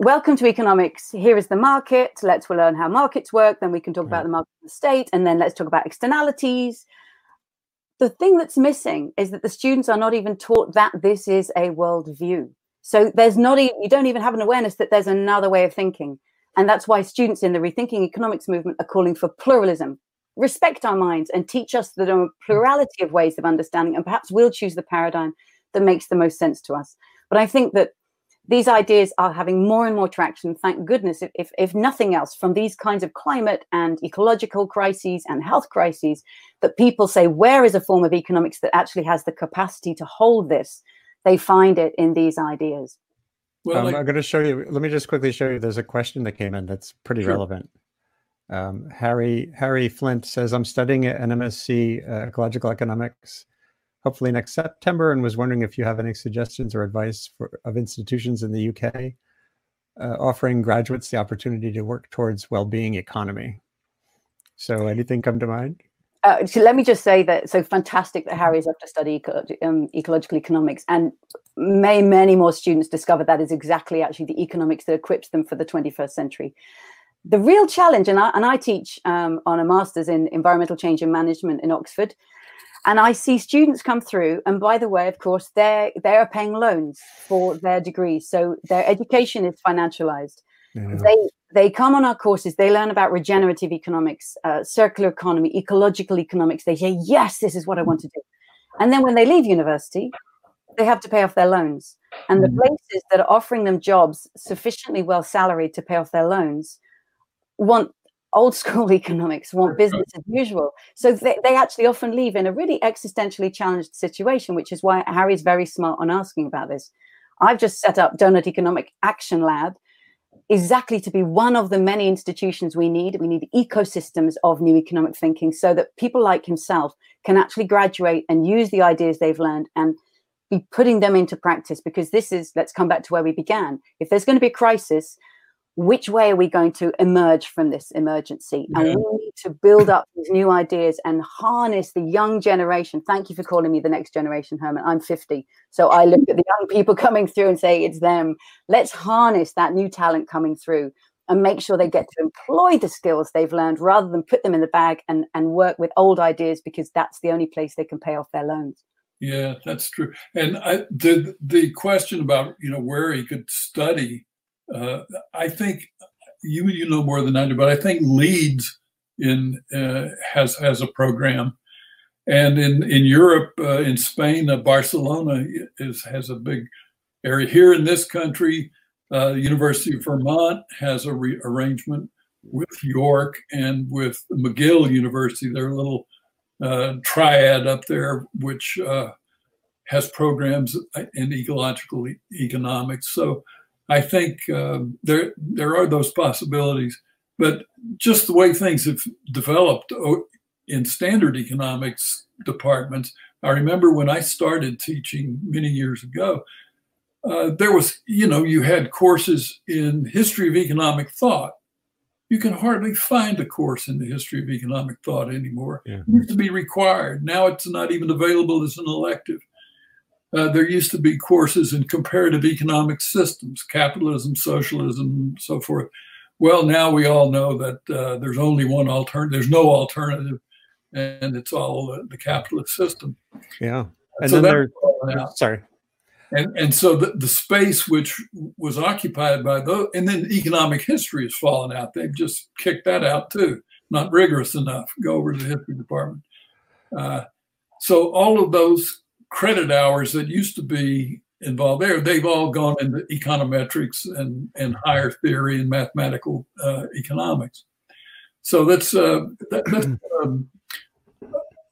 welcome to economics. Here is the market. Let's learn how markets work. Then we can talk about mm-hmm. the market the state. And then let's talk about externalities. The thing that's missing is that the students are not even taught that this is a worldview. So there's not even, you don't even have an awareness that there's another way of thinking. And that's why students in the Rethinking Economics movement are calling for pluralism. Respect our minds and teach us that there are a plurality of ways of understanding, and perhaps we'll choose the paradigm that makes the most sense to us. But I think that these ideas are having more and more traction, thank goodness, if, if, if, nothing else, from these kinds of climate and ecological crises and health crises, that people say, where is a form of economics that actually has the capacity to hold this? They find it in these ideas. Well, um, like, I'm going to show you. Let me just quickly show you. There's a question that came in that's pretty sure. relevant. Um, Harry Harry Flint says, "I'm studying at NMSc uh, ecological economics hopefully next September, and was wondering if you have any suggestions or advice for, of institutions in the UK uh, offering graduates the opportunity to work towards well-being economy. So, anything come to mind? Uh, so let me just say that so fantastic that Harry's up to study eco- um, ecological economics, and may many more students discover that is exactly actually the economics that equips them for the 21st century. the real challenge, and I, and I teach um, on a master's in environmental change and management in Oxford, and I see students come through, and by the way, of course, they they are paying loans for their degrees, so their education is financialized. Yeah. They they come on our courses, they learn about regenerative economics, uh, circular economy, ecological economics. They say, yes, this is what I want to do. And then when they leave university, they have to pay off their loans. And the mm. places that are offering them jobs sufficiently well salaried to pay off their loans want old school economics, want business as usual. So they, they actually often leave in a really existentially challenged situation, which is why Harry's very smart on asking about this. I've just set up Doughnut Economic Action Lab exactly to be one of the many institutions we need. We need ecosystems of new economic thinking so that people like himself can actually graduate and use the ideas they've learned and be putting them into practice because this is let's come back to where we began if there's going to be a crisis which way are we going to emerge from this emergency? Yeah. and we need to build up these new ideas and harness the young generation. Thank you for calling me the next generation herman. I'm 50 so i look at the young people coming through and say it's them. Let's harness that new talent coming through and make sure they get to employ the skills they've learned rather than put them in the bag and, and work with old ideas because that's the only place they can pay off their loans. Yeah, that's true. And I, the the question about you know where he could study, uh, I think you you know more than I do, but I think Leeds in uh, has has a program, and in in Europe, uh, in Spain, uh, Barcelona is has a big area. Here in this country, uh, the University of Vermont has a re- arrangement with York and with McGill University. They're a little uh, triad up there, which has programs in ecological e- economics. So I think uh, there there are those possibilities, but just the way things have developed in standard economics departments. I remember when I started teaching many years ago, uh, there was, you know, you had courses in history of economic thought, you can hardly find a course in the history of economic thought anymore. Yeah. It used to be required. Now it's not even available as an elective. Uh, there used to be courses in comparative economic systems, capitalism, socialism, so forth. Well, now we all know that uh, there's only one alternative. There's no alternative, and it's all the, the capitalist system. Yeah, and so then there's sorry, and and so the, the space which was occupied by those and then economic history has fallen out they've just kicked that out too not rigorous enough go over to the history department uh, so all of those credit hours that used to be involved there they've all gone into econometrics and and higher theory and mathematical uh, economics so that's uh, that, that's um,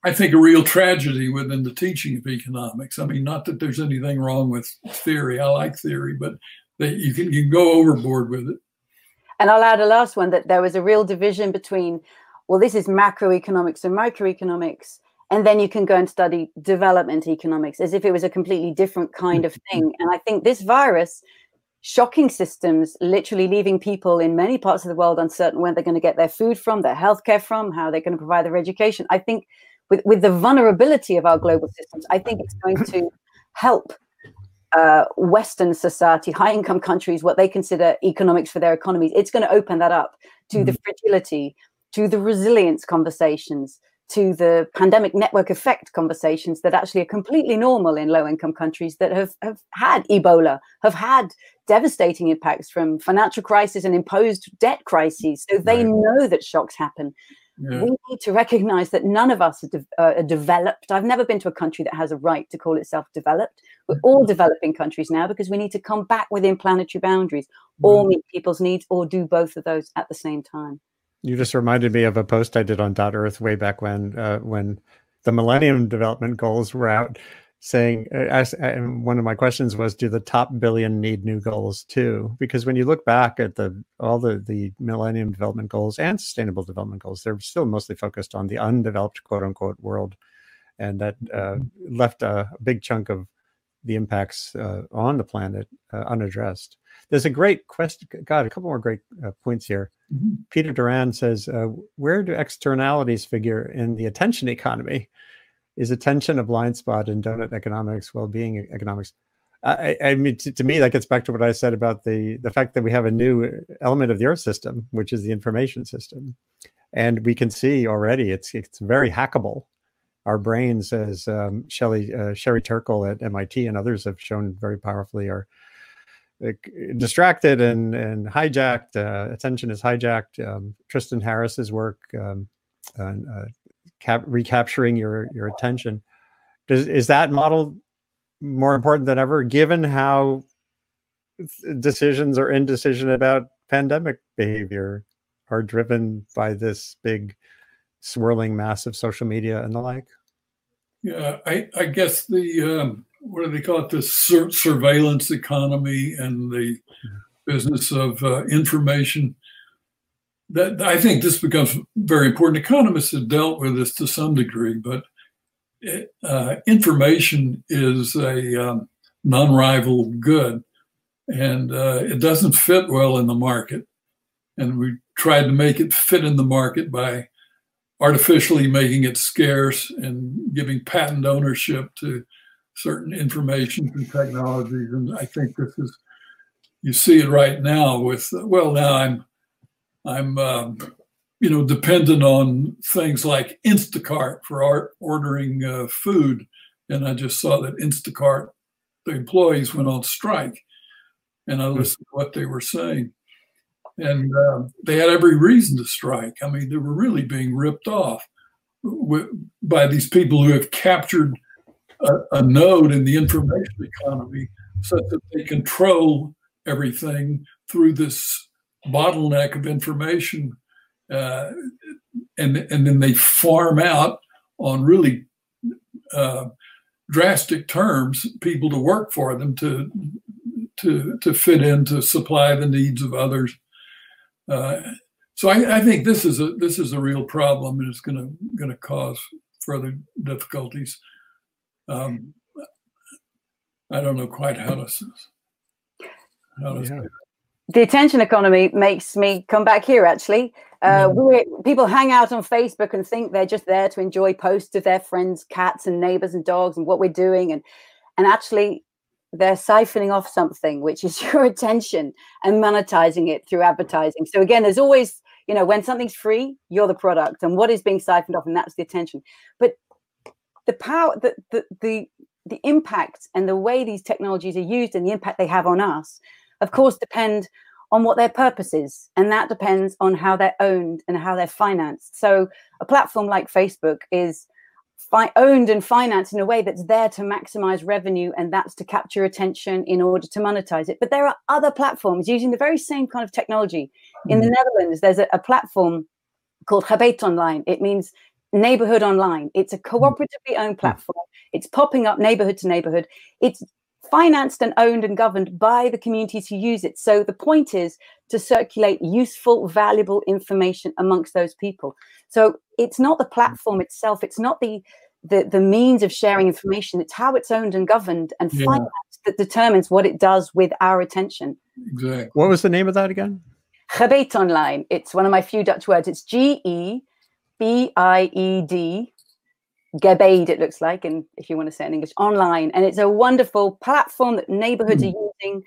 I think, a real tragedy within the teaching of economics. I mean, not that there's anything wrong with theory. I like theory, but that you can you can go overboard with it. And I'll add a last one that there was a real division between, well, this is macroeconomics and microeconomics, and then you can go and study development economics as if it was a completely different kind of thing. Mm-hmm. And I think this virus shocking systems, literally leaving people in many parts of the world uncertain where they're going to get their food from, their healthcare from, how they're going to provide their education. I think with, with the vulnerability of our global systems, I think it's going to help uh, Western society, high income countries, what they consider economics for their economies. It's going to open that up to mm-hmm. the fragility, to the resilience conversations, to the pandemic network effect conversations that actually are completely normal in low income countries that have, have had Ebola, have had devastating impacts from financial crisis and imposed debt crises. So they right. know that shocks happen. Yeah. We need to recognize that none of us are, de- uh, are, developed. I've never been to a country that has a right to call itself developed. We're mm-hmm. all developing countries now because we need to come back within planetary boundaries or meet people's needs or do both of those at the same time. You just reminded me of a post I did on Dot Earth way back when, uh, when the Millennium Development Goals were out saying uh, as, and one of my questions was do the top billion need new goals too? Because when you look back at the all the the millennium development goals and sustainable development goals they're still mostly focused on the undeveloped quote unquote world. And that uh, left a, big chunk of the impacts uh, on the planet uh, unaddressed there's a great question god a couple more great uh, points here mm-hmm. peter duran says uh, where do externalities figure in the attention economy is attention a blind spot in doughnut economics, well-being economics? I, I mean, to, to, me, that gets back to what I said about the the fact that we have a new element of the Earth system, which is the information system, and we can see already it's it's very hackable. Our brains, as um, Shelley uh, Sherry Turkle at MIT and others have shown very powerfully, are distracted and and hijacked. Uh, attention is hijacked. Um, Tristan Harris's work, um, uh, cap- recapturing your your attention, Does, is that model more important than ever, given how decisions or indecision about pandemic behavior are driven by this big swirling mass of social media and the like? Yeah, I, I guess the um, what do they call it? The sur- surveillance economy and the business of uh, information. That I think this becomes very important. Economists have dealt with this to some degree, but uh, information is a um, non-rival good, and uh, it doesn't fit well in the market. And we tried to make it fit in the market by artificially making it scarce and giving patent ownership to certain information and technologies. And I think this is you see it right now with well now I'm I'm um, you know, dependent on things like Instacart for our ordering uh, food. And I just saw that Instacart, the employees went on strike. And I hmm. listened to what they were saying. And uh, they had every reason to strike. I mean, they were really being ripped off by these people who have captured a, a node in the information economy such that they control everything through this bottleneck of information uh, and and then they farm out on really uh, drastic terms people to work for them to to to fit in to supply the needs of others. Uh, so I, I, think this is a this is a real problem and it's going to going to cause further difficulties. Um, I don't know quite how to how to yeah. The attention economy makes me come back here actually uh, we, people hang out on Facebook and think they're just there to enjoy posts of their friends' cats and neighbors and dogs and what we're doing, and and actually they're siphoning off something, which is your attention, and monetizing it through advertising. So again, there's always you know when something's free, you're the product, and what is being siphoned off, and that's the attention. But the power, the the the, the impact, and the way these technologies are used, and the impact they have on us, of course, depend on what their purpose is. And that depends on how they're owned and how they're financed. So a platform like Facebook is fi- owned and financed in a way that's there to maximize revenue and that's to capture attention in order to monetize it. But there are other platforms using the very same kind of technology. Mm-hmm. In the mm. Netherlands, there's a, a platform called Gebied Online. It means neighborhood online. It's a mm. cooperatively owned platform. It's popping up neighborhood to neighborhood. It's financed and owned and governed by the communities who use it. So the point is to circulate useful, valuable information amongst those people. So it's not the platform itself, it's not the the, the means of sharing information, it's how it's owned and governed and yeah. financed that determines what it does with our attention. Exactly. What was the name of that again? Gebied Online. It's one of my few Dutch words. It's G E B I E D Gebied, it looks like, and if you want to say it in English, online. And it's a wonderful platform that neighborhoods mm. are using.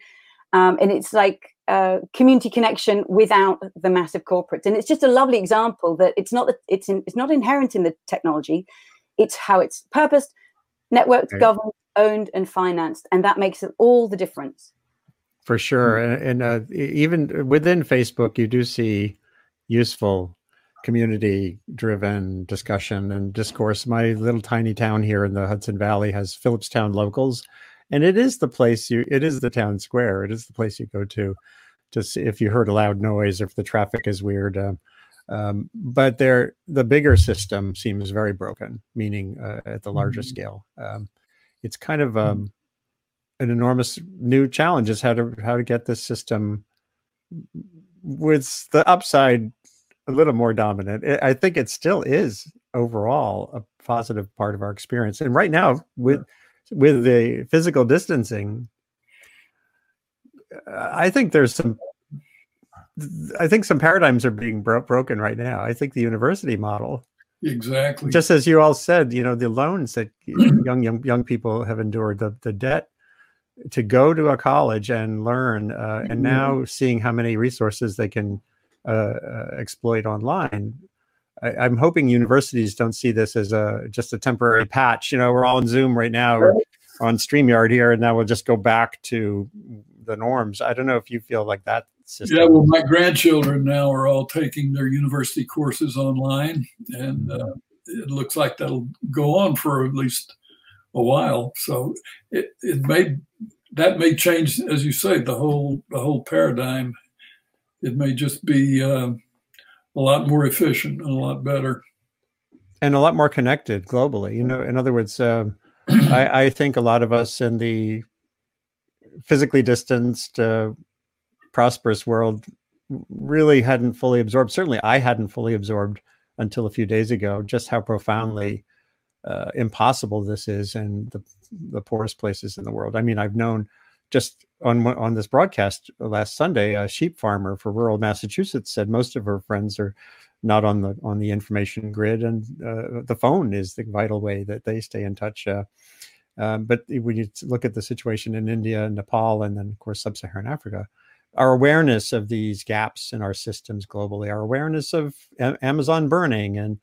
Um, and it's like uh, community connection without the massive corporates. And it's just a lovely example that it's not that it's in, it's not inherent in the technology. It's how it's purposed, networked, governed, owned, and financed, and that makes it all the difference. For sure, mm. and, and uh, even within Facebook, you do see useful community driven discussion and discourse. My little tiny town here in the Hudson Valley has Philipstown locals, and it is the place you it is the town square. It is the place you go to to see if you heard a loud noise or if the traffic is weird. Um, um, but there, the bigger system seems very broken, meaning uh, at the larger mm-hmm. scale. Um, it's kind of um, mm-hmm. an enormous new challenge is how to how to get this system with the upside a little more dominant. I think it still is overall a positive part of our experience. And right now, with with the physical distancing, I think there's some. I think some paradigms are being bro- broken right now. I think the university model, exactly, just as you all said, you know, the loans that young young young people have endured, the the debt to go to a college and learn, uh, and now seeing how many resources they can uh, uh, exploit online. I, am hoping universities don't see this as a just a temporary patch. You know, we're all in Zoom right now, or on Streamyard here, and now we'll just go back to the norms. I don't know if you feel like that. System. Yeah, well, my grandchildren now are all taking their university courses online, and uh, it looks like that'll go on for at least a while. So it, it may that may change, as you say, the whole the whole paradigm. It may just be uh, a lot more efficient and a lot better, and a lot more connected globally. You know, in other words, uh, I, I, think a lot of us in the physically distanced, uh, prosperous world really hadn't fully absorbed. Certainly, I hadn't fully absorbed until a few days ago just how profoundly uh, impossible this is in the the poorest places in the world. I mean, I've known just on on this broadcast last Sunday, a sheep farmer for rural Massachusetts said most of her friends are not on the on the information grid, and uh, the phone is the vital way that they stay in touch. Uh, um, but when you look at the situation in India Nepal, and then of course sub-Saharan Africa, our awareness of these gaps in our systems globally, our awareness of a- Amazon burning, and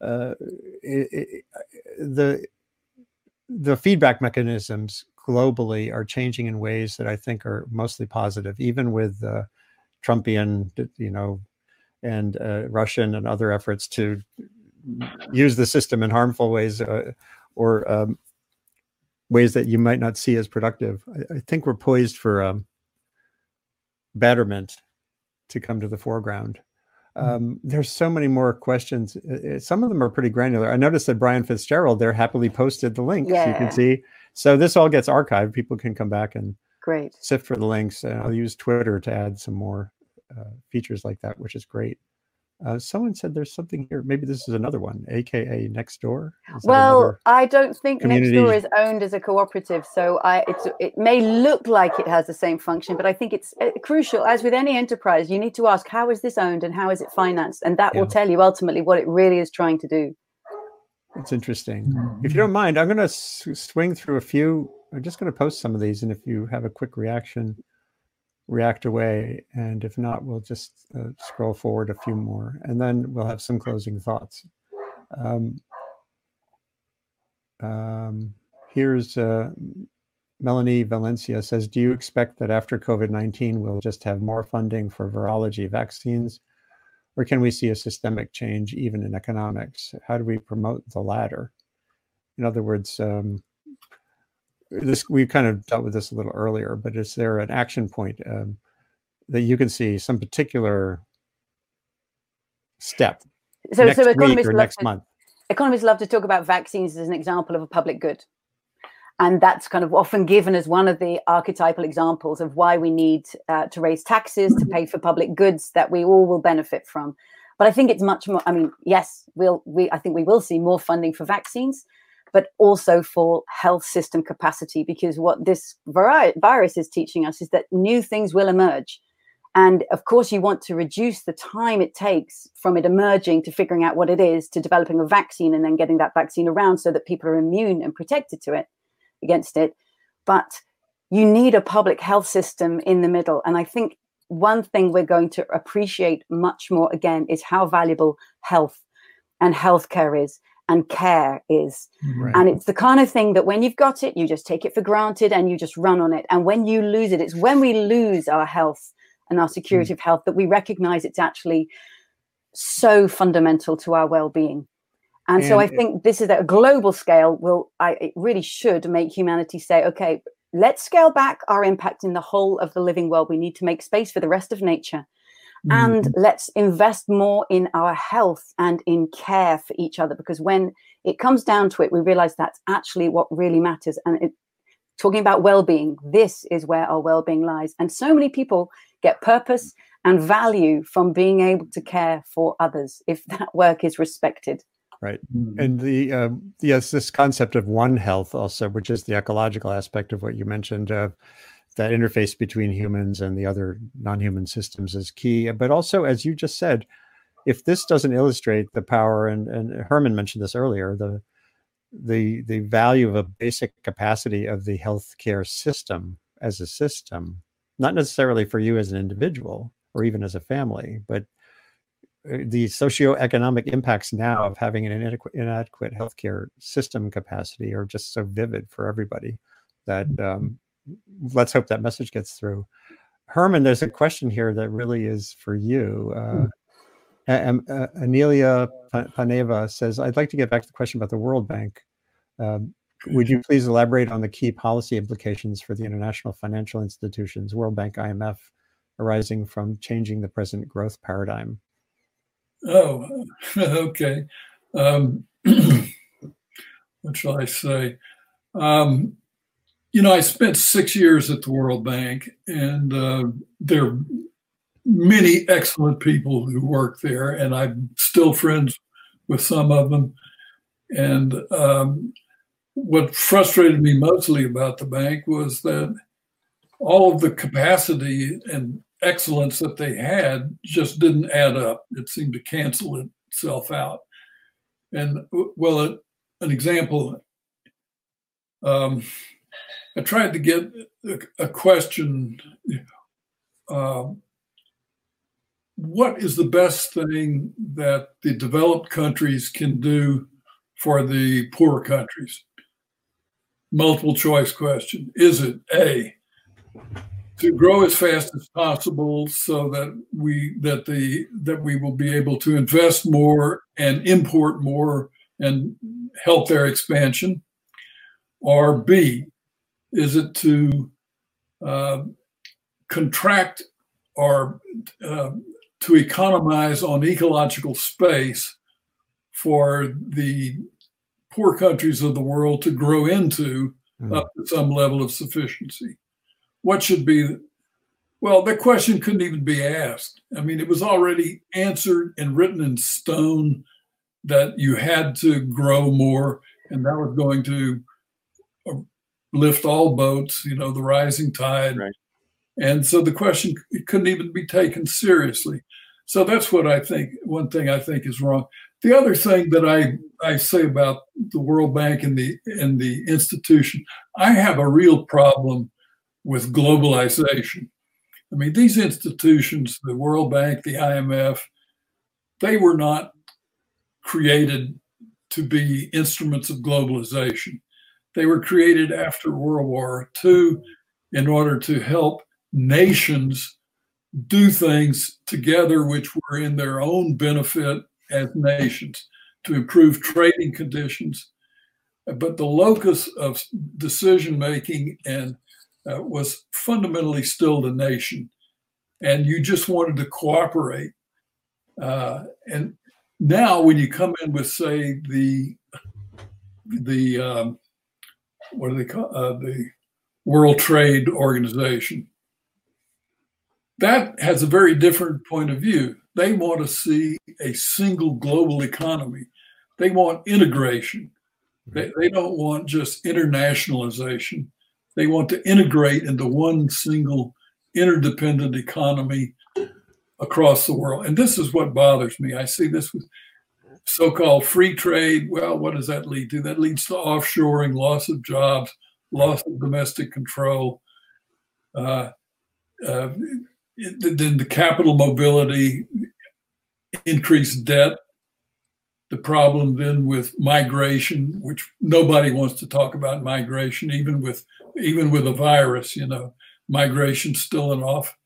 uh, it, it, the the feedback mechanisms globally are changing in ways that I think are mostly positive, even with uh, Trumpian, you know, and uh, Russian and other efforts to use the system in harmful ways uh, or um, ways that you might not see as productive. I, I think we're poised for um, betterment to come to the foreground. Mm-hmm. Um, there's so many more questions. Some of them are pretty granular. I noticed that Brian Fitzgerald there happily posted the link. Yeah. You can see. So this all gets archived. People can come back and great sift for the links. And I'll use Twitter to add some more uh, features like that, which is great. Uh, someone said there's something here. Maybe this is another one, aka Nextdoor. Well, I don't think community? Nextdoor is owned as a cooperative, so I it may look like it has the same function, but I think it's uh, crucial. As with any enterprise, you need to ask how is this owned and how is it financed, and that yeah. will tell you ultimately what it really is trying to do. It's interesting. Mm-hmm. If you don't mind, I'm going to s- swing through a few. I'm just going to post some of these, and if you have a quick reaction react away. And if not, we'll just uh, scroll forward a few more and then we'll have some closing thoughts. Um, um, here's uh, Melanie Valencia says, do you expect that after COVID-19, we'll just have more funding for virology vaccines? Or can we see a systemic change even in economics? How do we promote the latter? In other words, um, this we kind of dealt with this a little earlier, but is there an action point um, that you can see some particular step so, next so week or next to, month? Economists love to talk about vaccines as an example of a public good. And that's kind of often given as one of the archetypal examples of why we need uh, to raise taxes to pay for public goods that we all will benefit from. But I think it's much more. I mean, yes, we'll we I think we will see more funding for vaccines, but also for health system capacity. Because what this virus is teaching us is that new things will emerge. And of course, you want to reduce the time it takes from it emerging to figuring out what it is to developing a vaccine and then getting that vaccine around so that people are immune and protected to it against it. But you need a public health system in the middle. And I think one thing we're going to appreciate much more again is how valuable health and healthcare is and care is. Right. And it's the kind of thing that when you've got it, you just take it for granted and you just run on it. And when you lose it, it's when we lose our health and our security mm. of health that we recognize it's actually so fundamental to our well-being. And, and so I think this is at a global scale will I it really should make humanity say, okay, let's scale back our impact in the whole of the living world. We need to make space for the rest of nature. And mm-hmm. let's invest more in our health and in care for each other. Because when it comes down to it we realize that's actually what really matters. And it, talking about well-being this is where our well-being lies. And so many people get purpose and value from being able to care for others if that work is respected right mm-hmm. and the uh, yes this concept of one health also which is the ecological aspect of what you mentioned uh, that interface between humans and the other non-human systems is key. But also, as you just said, if this doesn't illustrate the power, and, and Herman mentioned this earlier, the the the value of a basic capacity of the healthcare system as a system, not necessarily for you as an individual or even as a family, but the socioeconomic impacts now of having an inadequate, inadequate healthcare system capacity are just so vivid for everybody that um, let's hope that message gets through. Herman, there's a question here that really is for you. Uh, um, uh, Anelia Paneva says, I'd like to get back to the question about the World Bank. Um, would you please elaborate on the key policy implications for the international financial institutions, World Bank, IMF, arising from changing the present growth paradigm? Oh, okay. Um, what shall I say? Um, you know, I spent six years at the World Bank, and uh, there are many excellent people who work there, and I'm still friends with some of them. And um, what frustrated me mostly about the bank was that all of the capacity and excellence that they had just didn't add up. It seemed to cancel itself out. And well, an example, um, I tried to get a, a question uh, what is the best thing that the developed countries can do for the poor countries? Multiple choice question. Is it A, to grow as fast as possible so that we that the that we will be able to invest more and import more and help their expansion or b is it to uh, contract or uh, to economize on ecological space for the poor countries of the world to grow into mm. up to some level of sufficiency what should be well the question couldn't even be asked. I mean it was already answered and written in stone that you had to grow more and that was going to uh, lift all boats you know the rising tide. Right. and so the question it couldn't even be taken seriously. So that's what i think one thing i think is wrong. The other thing that i i say about the world bank and the and the institution i have a real problem with globalization. I mean, these institutions, the World Bank, the IMF, they were not created to be instruments of globalization. They were created after World War II in order to help nations do things together which were in their own benefit as nations to improve trading conditions. But the locus of decision making and uh, was fundamentally still the nation, and you just wanted to cooperate. Uh, and now, when you come in with, say, the the um, what do they call uh, the World Trade Organization, that has a very different point of view. They want to see a single global economy. They want integration. They, they don't want just internationalization. They want to integrate into one single interdependent economy across the world. And this is what bothers me. I see this with so called free trade. Well, what does that lead to? That leads to offshoring, loss of jobs, loss of domestic control. Uh, uh, then the capital mobility, increased debt, the problem then with migration, which nobody wants to talk about migration, even with even with a virus, you know, migration's still an off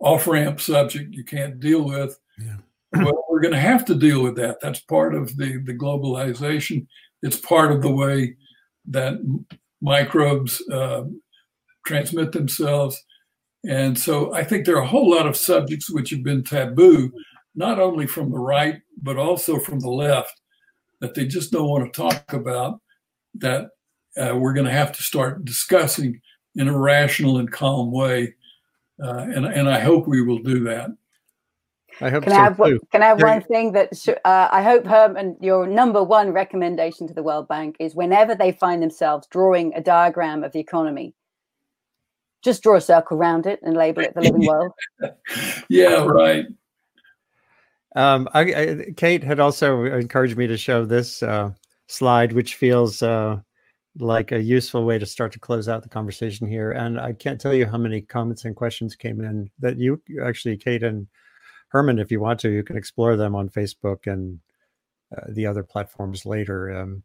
off ramp subject you can't deal with. Yeah. well, we're going to have to deal with that. That's part of the the globalization. It's part of the way that microbes uh, transmit themselves. And so I think there are a whole lot of subjects which have been taboo not only from the right, but also from the left, that they just don't want to talk about, that uh, we're going to have to start discussing in a rational and calm way. Uh, and, and I hope we will do that. I hope can so I have, too. Can I have one thing that sh- uh, I hope Herman, your number one recommendation to the World Bank is whenever they find themselves drawing a diagram of the economy, just draw a circle around it and label it the living world. yeah, right. Um, I, I, Kate had also encouraged me to show this uh, slide, which feels uh, like a useful way to start to close out the conversation here. And I can't tell you how many comments and questions came in that you actually, Kate and Herman, if you want to, you can explore them on Facebook and uh, the other platforms later. Um,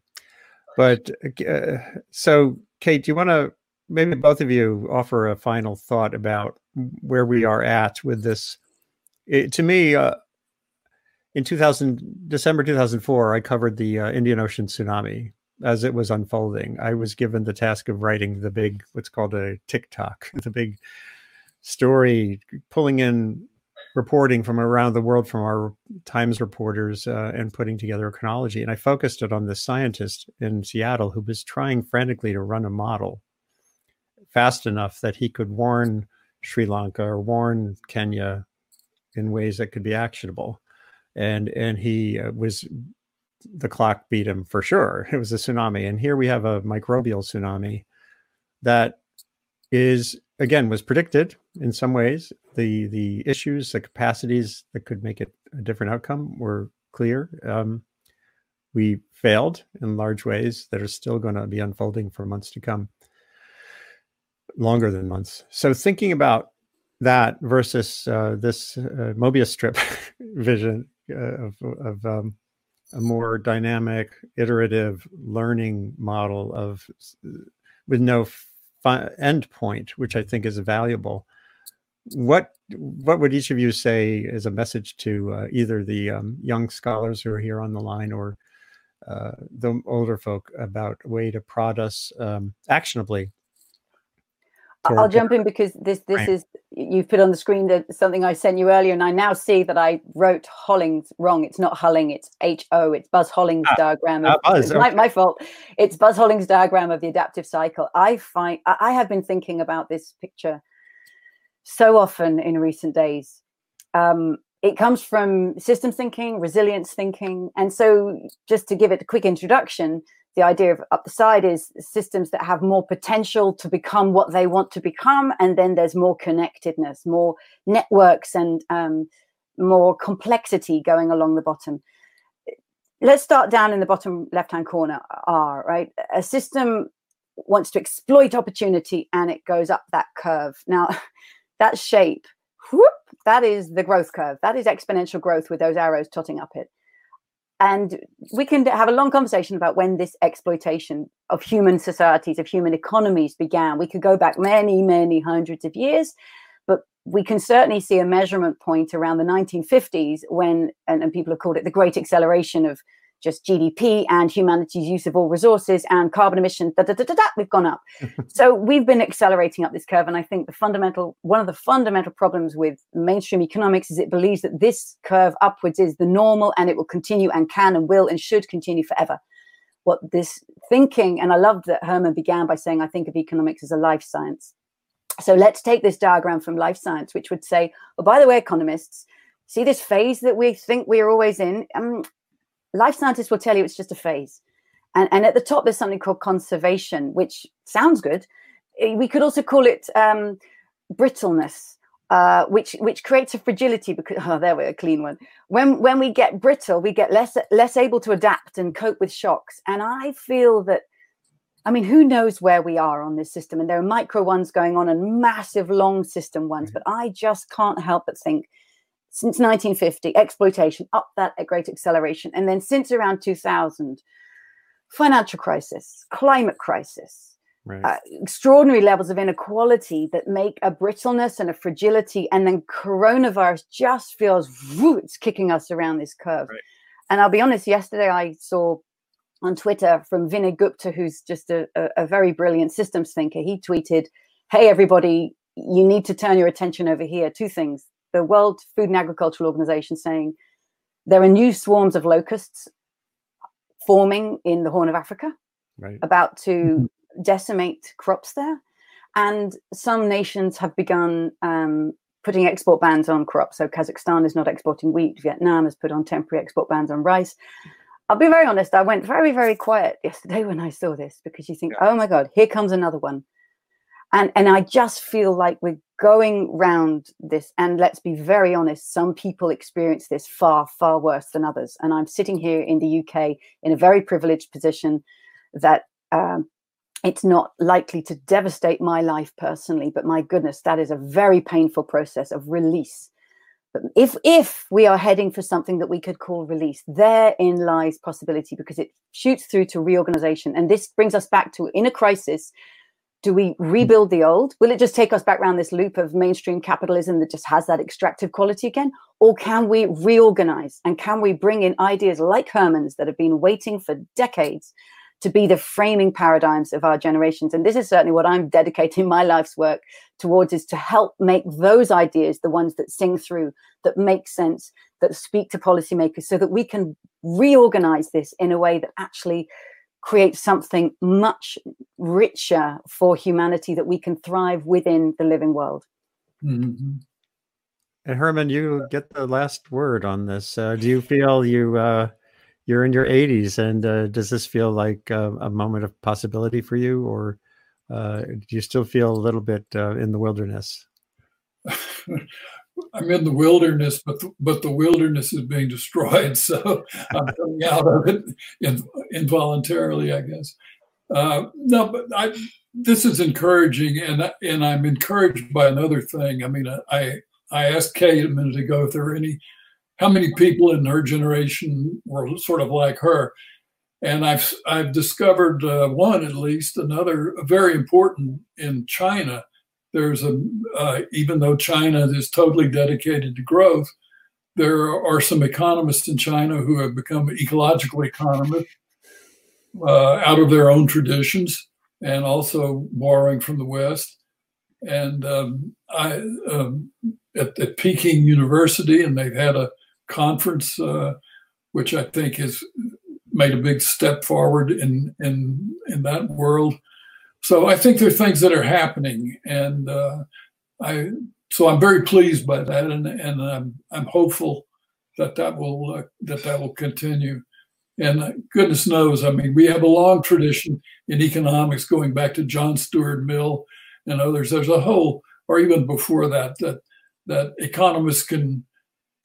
but uh, so, Kate, do you want to maybe both of you offer a final thought about where we are at with this? It, to me, uh, in 2000, December 2004, I covered the uh, Indian Ocean tsunami as it was unfolding. I was given the task of writing the big, what's called a tick-tock, the big story, pulling in reporting from around the world from our Times reporters uh, and putting together a chronology. And I focused it on this scientist in Seattle who was trying frantically to run a model fast enough that he could warn Sri Lanka or warn Kenya in ways that could be actionable. And and he uh, was the clock beat him for sure. It was a tsunami, and here we have a microbial tsunami that is again was predicted in some ways. The the issues, the capacities that could make it a different outcome were clear. Um, we failed in large ways that are still going to be unfolding for months to come, longer than months. So thinking about that versus uh, this uh, Mobius strip vision uh, of, of um, a more dynamic, iterative learning model of with no fi- end point, which I think is valuable. What what would each of you say as a message to uh, either the um, young scholars who are here on the line or uh, the older folk about a way to prod us um, actionably I'll jump in because this this right. is you've put on the screen that something I sent you earlier, and I now see that I wrote Hollings wrong. It's not Hulling, it's H O. It's Buzz Hollings ah, diagram. Of, ah, Buzz, my, my, fault. It's Buzz Hollings diagram of the adaptive cycle. I find I have been thinking about this picture so often in recent days. Um, it comes from systems thinking, resilience thinking, and so just to give it a quick introduction the idea of up the side is systems that have more potential to become what they want to become and then there's more connectedness more networks and um, more complexity going along the bottom. Let's start down in the bottom left hand corner r right? A system wants to exploit opportunity and it goes up that curve. Now that shape whoop, that is the growth curve. That is exponential growth with those arrows totting up it and we can have a long conversation about when this exploitation of human societies of human economies began. We could go back many many hundreds of years but we can certainly see a measurement point around the 1950s when and, and people have called it the great acceleration of just GDP and humanity's use of all resources and carbon emissions, da, da, da, da, da, we've gone up. so we've been accelerating up this curve. And I think the fundamental, one of the fundamental problems with mainstream economics is it believes that this curve upwards is the normal and it will continue and can and will and should continue forever. What this thinking, and I love that Herman began by saying, I think of economics as a life science. So let's take this diagram from life science, which would say, oh, by the way, economists, see this phase that we think we're always in? Um, life scientists will tell you it's just a phase. And, and at the top, there's something called conservation, which sounds good. Eh, we could also call it um, brittleness, uh, which which creates a fragility because oh, there we are, a clean one. When when we get brittle, we get less less able to adapt and cope with shocks. And I feel that, I mean, who knows where we are on this system? And there are micro ones going on and massive long system ones, but I just can't help but think since 1950, exploitation up that a great acceleration. And then since around 2000, financial crisis, climate crisis, right. uh, extraordinary levels of inequality that make a brittleness and a fragility. And then coronavirus just feels whoo, it's kicking us around this curve. Right. And I'll be honest, yesterday I saw on Twitter from Vinay Gupta, who's just a, a, a very brilliant systems thinker. He tweeted, Hey, everybody, you need to turn your attention over here. Two things the World Food and Agricultural Organization saying there are new swarms of locusts forming in the Horn of Africa, right. about to mm-hmm. decimate crops there. And some nations have begun um, putting export bans on crops. So Kazakhstan is not exporting wheat. Vietnam has put on temporary export bans on rice. I'll be very honest, I went very, very quiet yesterday when I saw this because you think, yeah. oh my God, here comes another one. And and I just feel like we're going round this, and let's be very honest, some people experience this far, far worse than others. And I'm sitting here in the UK in a very privileged position that um, it's not likely to devastate my life personally, but my goodness, that is a very painful process of release. But if if we are heading for something that we could call release, therein lies possibility because it shoots through to reorganization. And this brings us back to in a crisis, do we rebuild the old? Will it just take us back around this loop of mainstream capitalism that just has that extractive quality again? Or can we reorganize and can we bring in ideas like Herman's that have been waiting for decades to be the framing paradigms of our generations. And this is certainly what I'm dedicating my life's work towards is to help make those ideas the ones that sing through, that make sense, that speak to policymakers so that we can reorganize this in a way that actually creates something much richer for humanity that we can thrive within the living world. Mm-hmm. And Herman, you get the last word on this. Uh, do you feel you uh, you're in your 80s and uh, does this feel like uh, a moment of possibility for you or uh, do you still feel a little bit uh, in the wilderness i'm in the wilderness but the, but the wilderness is being destroyed so i'm coming out of it in, involuntarily i guess uh, no but I, this is encouraging and and i'm encouraged by another thing i mean i i asked kate a minute ago if there were any how many people in her generation were sort of like her. And I've I've discovered uh, one at least, another very important in China. There's a uh, even though China is totally dedicated to growth, there are some economists in China who have become ecological economists uh, out of their own traditions and also borrowing from the West. And um, I um, at, at Peking University, and they've had a conference, uh, which I think has made a big step forward in in in that world. So I think there are things that are happening, and uh, I so I'm very pleased by that, and and I'm I'm hopeful that that will uh, that that will continue. And goodness knows, I mean, we have a long tradition in economics going back to John Stuart Mill and others. There's a whole, or even before that, that that economists can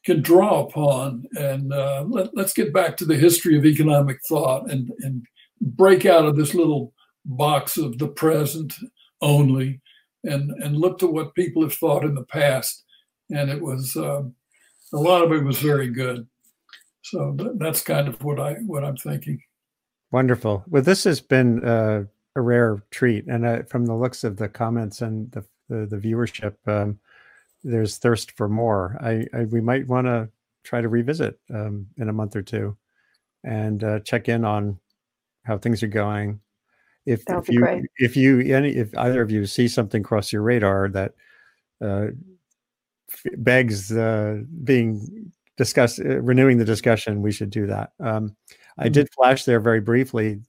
can draw upon. And uh, let, us get back to the history of economic thought and, and break out of this little box of the present only and, and look to what people have thought in the past. And it was, uh, a lot of it was very good. So that's kind of what I what I'm thinking. Wonderful. Well, this has been uh, a rare treat, and uh, from the looks of the comments and the the, the viewership, um, there's thirst for more. I, I we might want to try to revisit um, in a month or two and uh, check in on how things are going. If, if you great. if you any if either of you see something cross your radar that uh, begs uh, being discussed, uh, renewing the discussion, we should do that. Um, mm-hmm. I did flash there very briefly.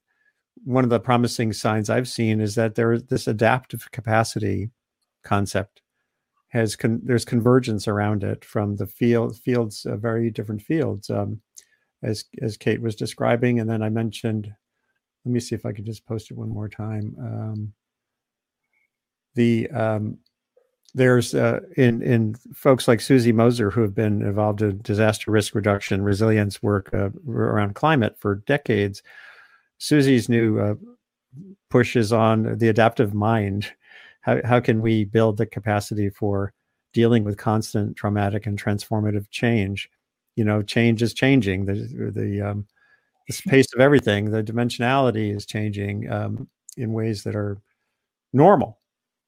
One of the promising signs I've seen is that there is this adaptive capacity concept has con- there's convergence around it from the field fields uh, very different fields um, as as Kate was describing and then I mentioned let me see if I could just post it one more time. Um, the um, there's uh, in in folks like Susi Moser who have been involved in disaster risk reduction resilience work uh, around climate for decades Susi's new uh, push is on the adaptive mind. How, how can we build the capacity for dealing with constant traumatic and transformative change? You know change is changing. The the um, the pace of everything the dimensionality is changing um, in ways that are normal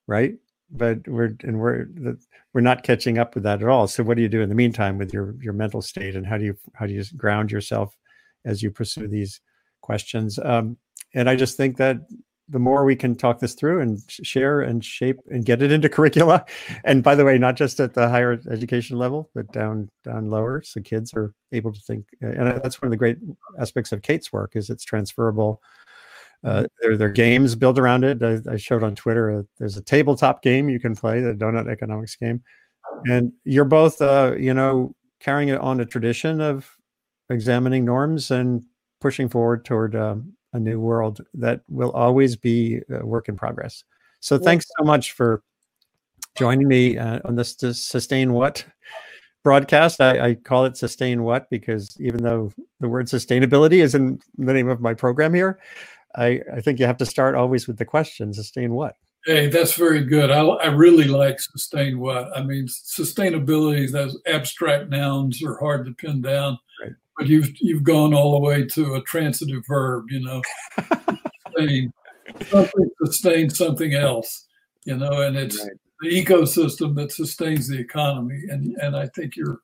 right? But we're and we're we're not catching up with that at all. So what do you do in the meantime with your your mental state and how do you how do you ground yourself as you pursue these questions? Um, and i just think that the more we can talk this through and share and shape and get it into curricula. And by the way not just at the higher education level but down down lower. So kids are able to think and that's one of the great aspects of kate's work is it's transferable. Uh, mm-hmm. there, there are games built around it. I, I showed on twitter uh, there's a tabletop game you can play the doughnut economics game. And you're both uh, you know carrying it on a tradition of examining norms and pushing forward toward um, a new world that will always be a work in progress. So thanks so much for joining me uh, on this Sustain What broadcast. I, I, call it Sustain What because even though the word sustainability is in the name of my program here, I, I think you have to start always with the question sustain what? Hey, that's very good. I, I really like sustain what. I mean, sustainability, those abstract nouns are hard to pin down, right. But you've you've gone all the way to a transitive verb. You know, sustain something sustains something else. You know, and it's right. the ecosystem that sustains the economy, and and I think your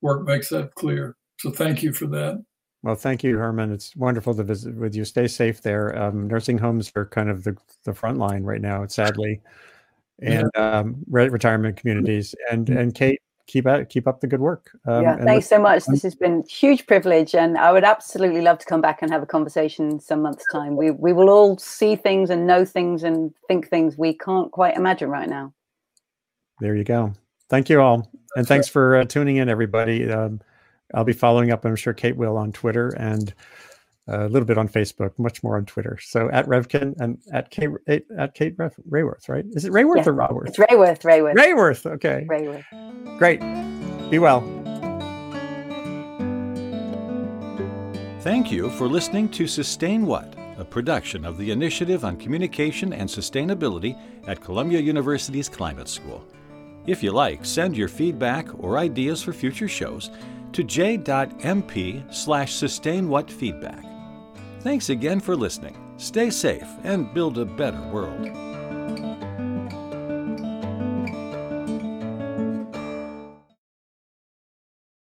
work makes that clear. So thank you for that. Well, thank you, Herman. It's wonderful to visit with you. Stay safe there. Um, nursing homes are kind of the, the front line right now, sadly, and yeah. um, re- retirement communities. And and Kate, keep out, keep up the good work. Um, yeah, thanks so much. This has been huge privilege, and I would absolutely love to come back and have a conversation some month's time. We we will all see things and know things and think things we can't quite imagine right now. There you go. Thank you all, and thanks for uh, tuning in, everybody. Um, I'll be following up. I'm sure Kate will on Twitter and a little bit on Facebook, much more on Twitter. So at Revkin and at Kate eh, at Kate Raworth, right? Is it Rayworth yeah, or Raworth? It's Rayworth. Raworth. Raworth. Okay. Raworth. Great. Be well. Thank you for listening to Sustain What, a production of the Initiative on Communication and Sustainability at Columbia University's Climate School. If you like, send your feedback or ideas for future shows to j.mp slash sustainwhatfeedback. Thanks again for listening. Stay safe and build a better world.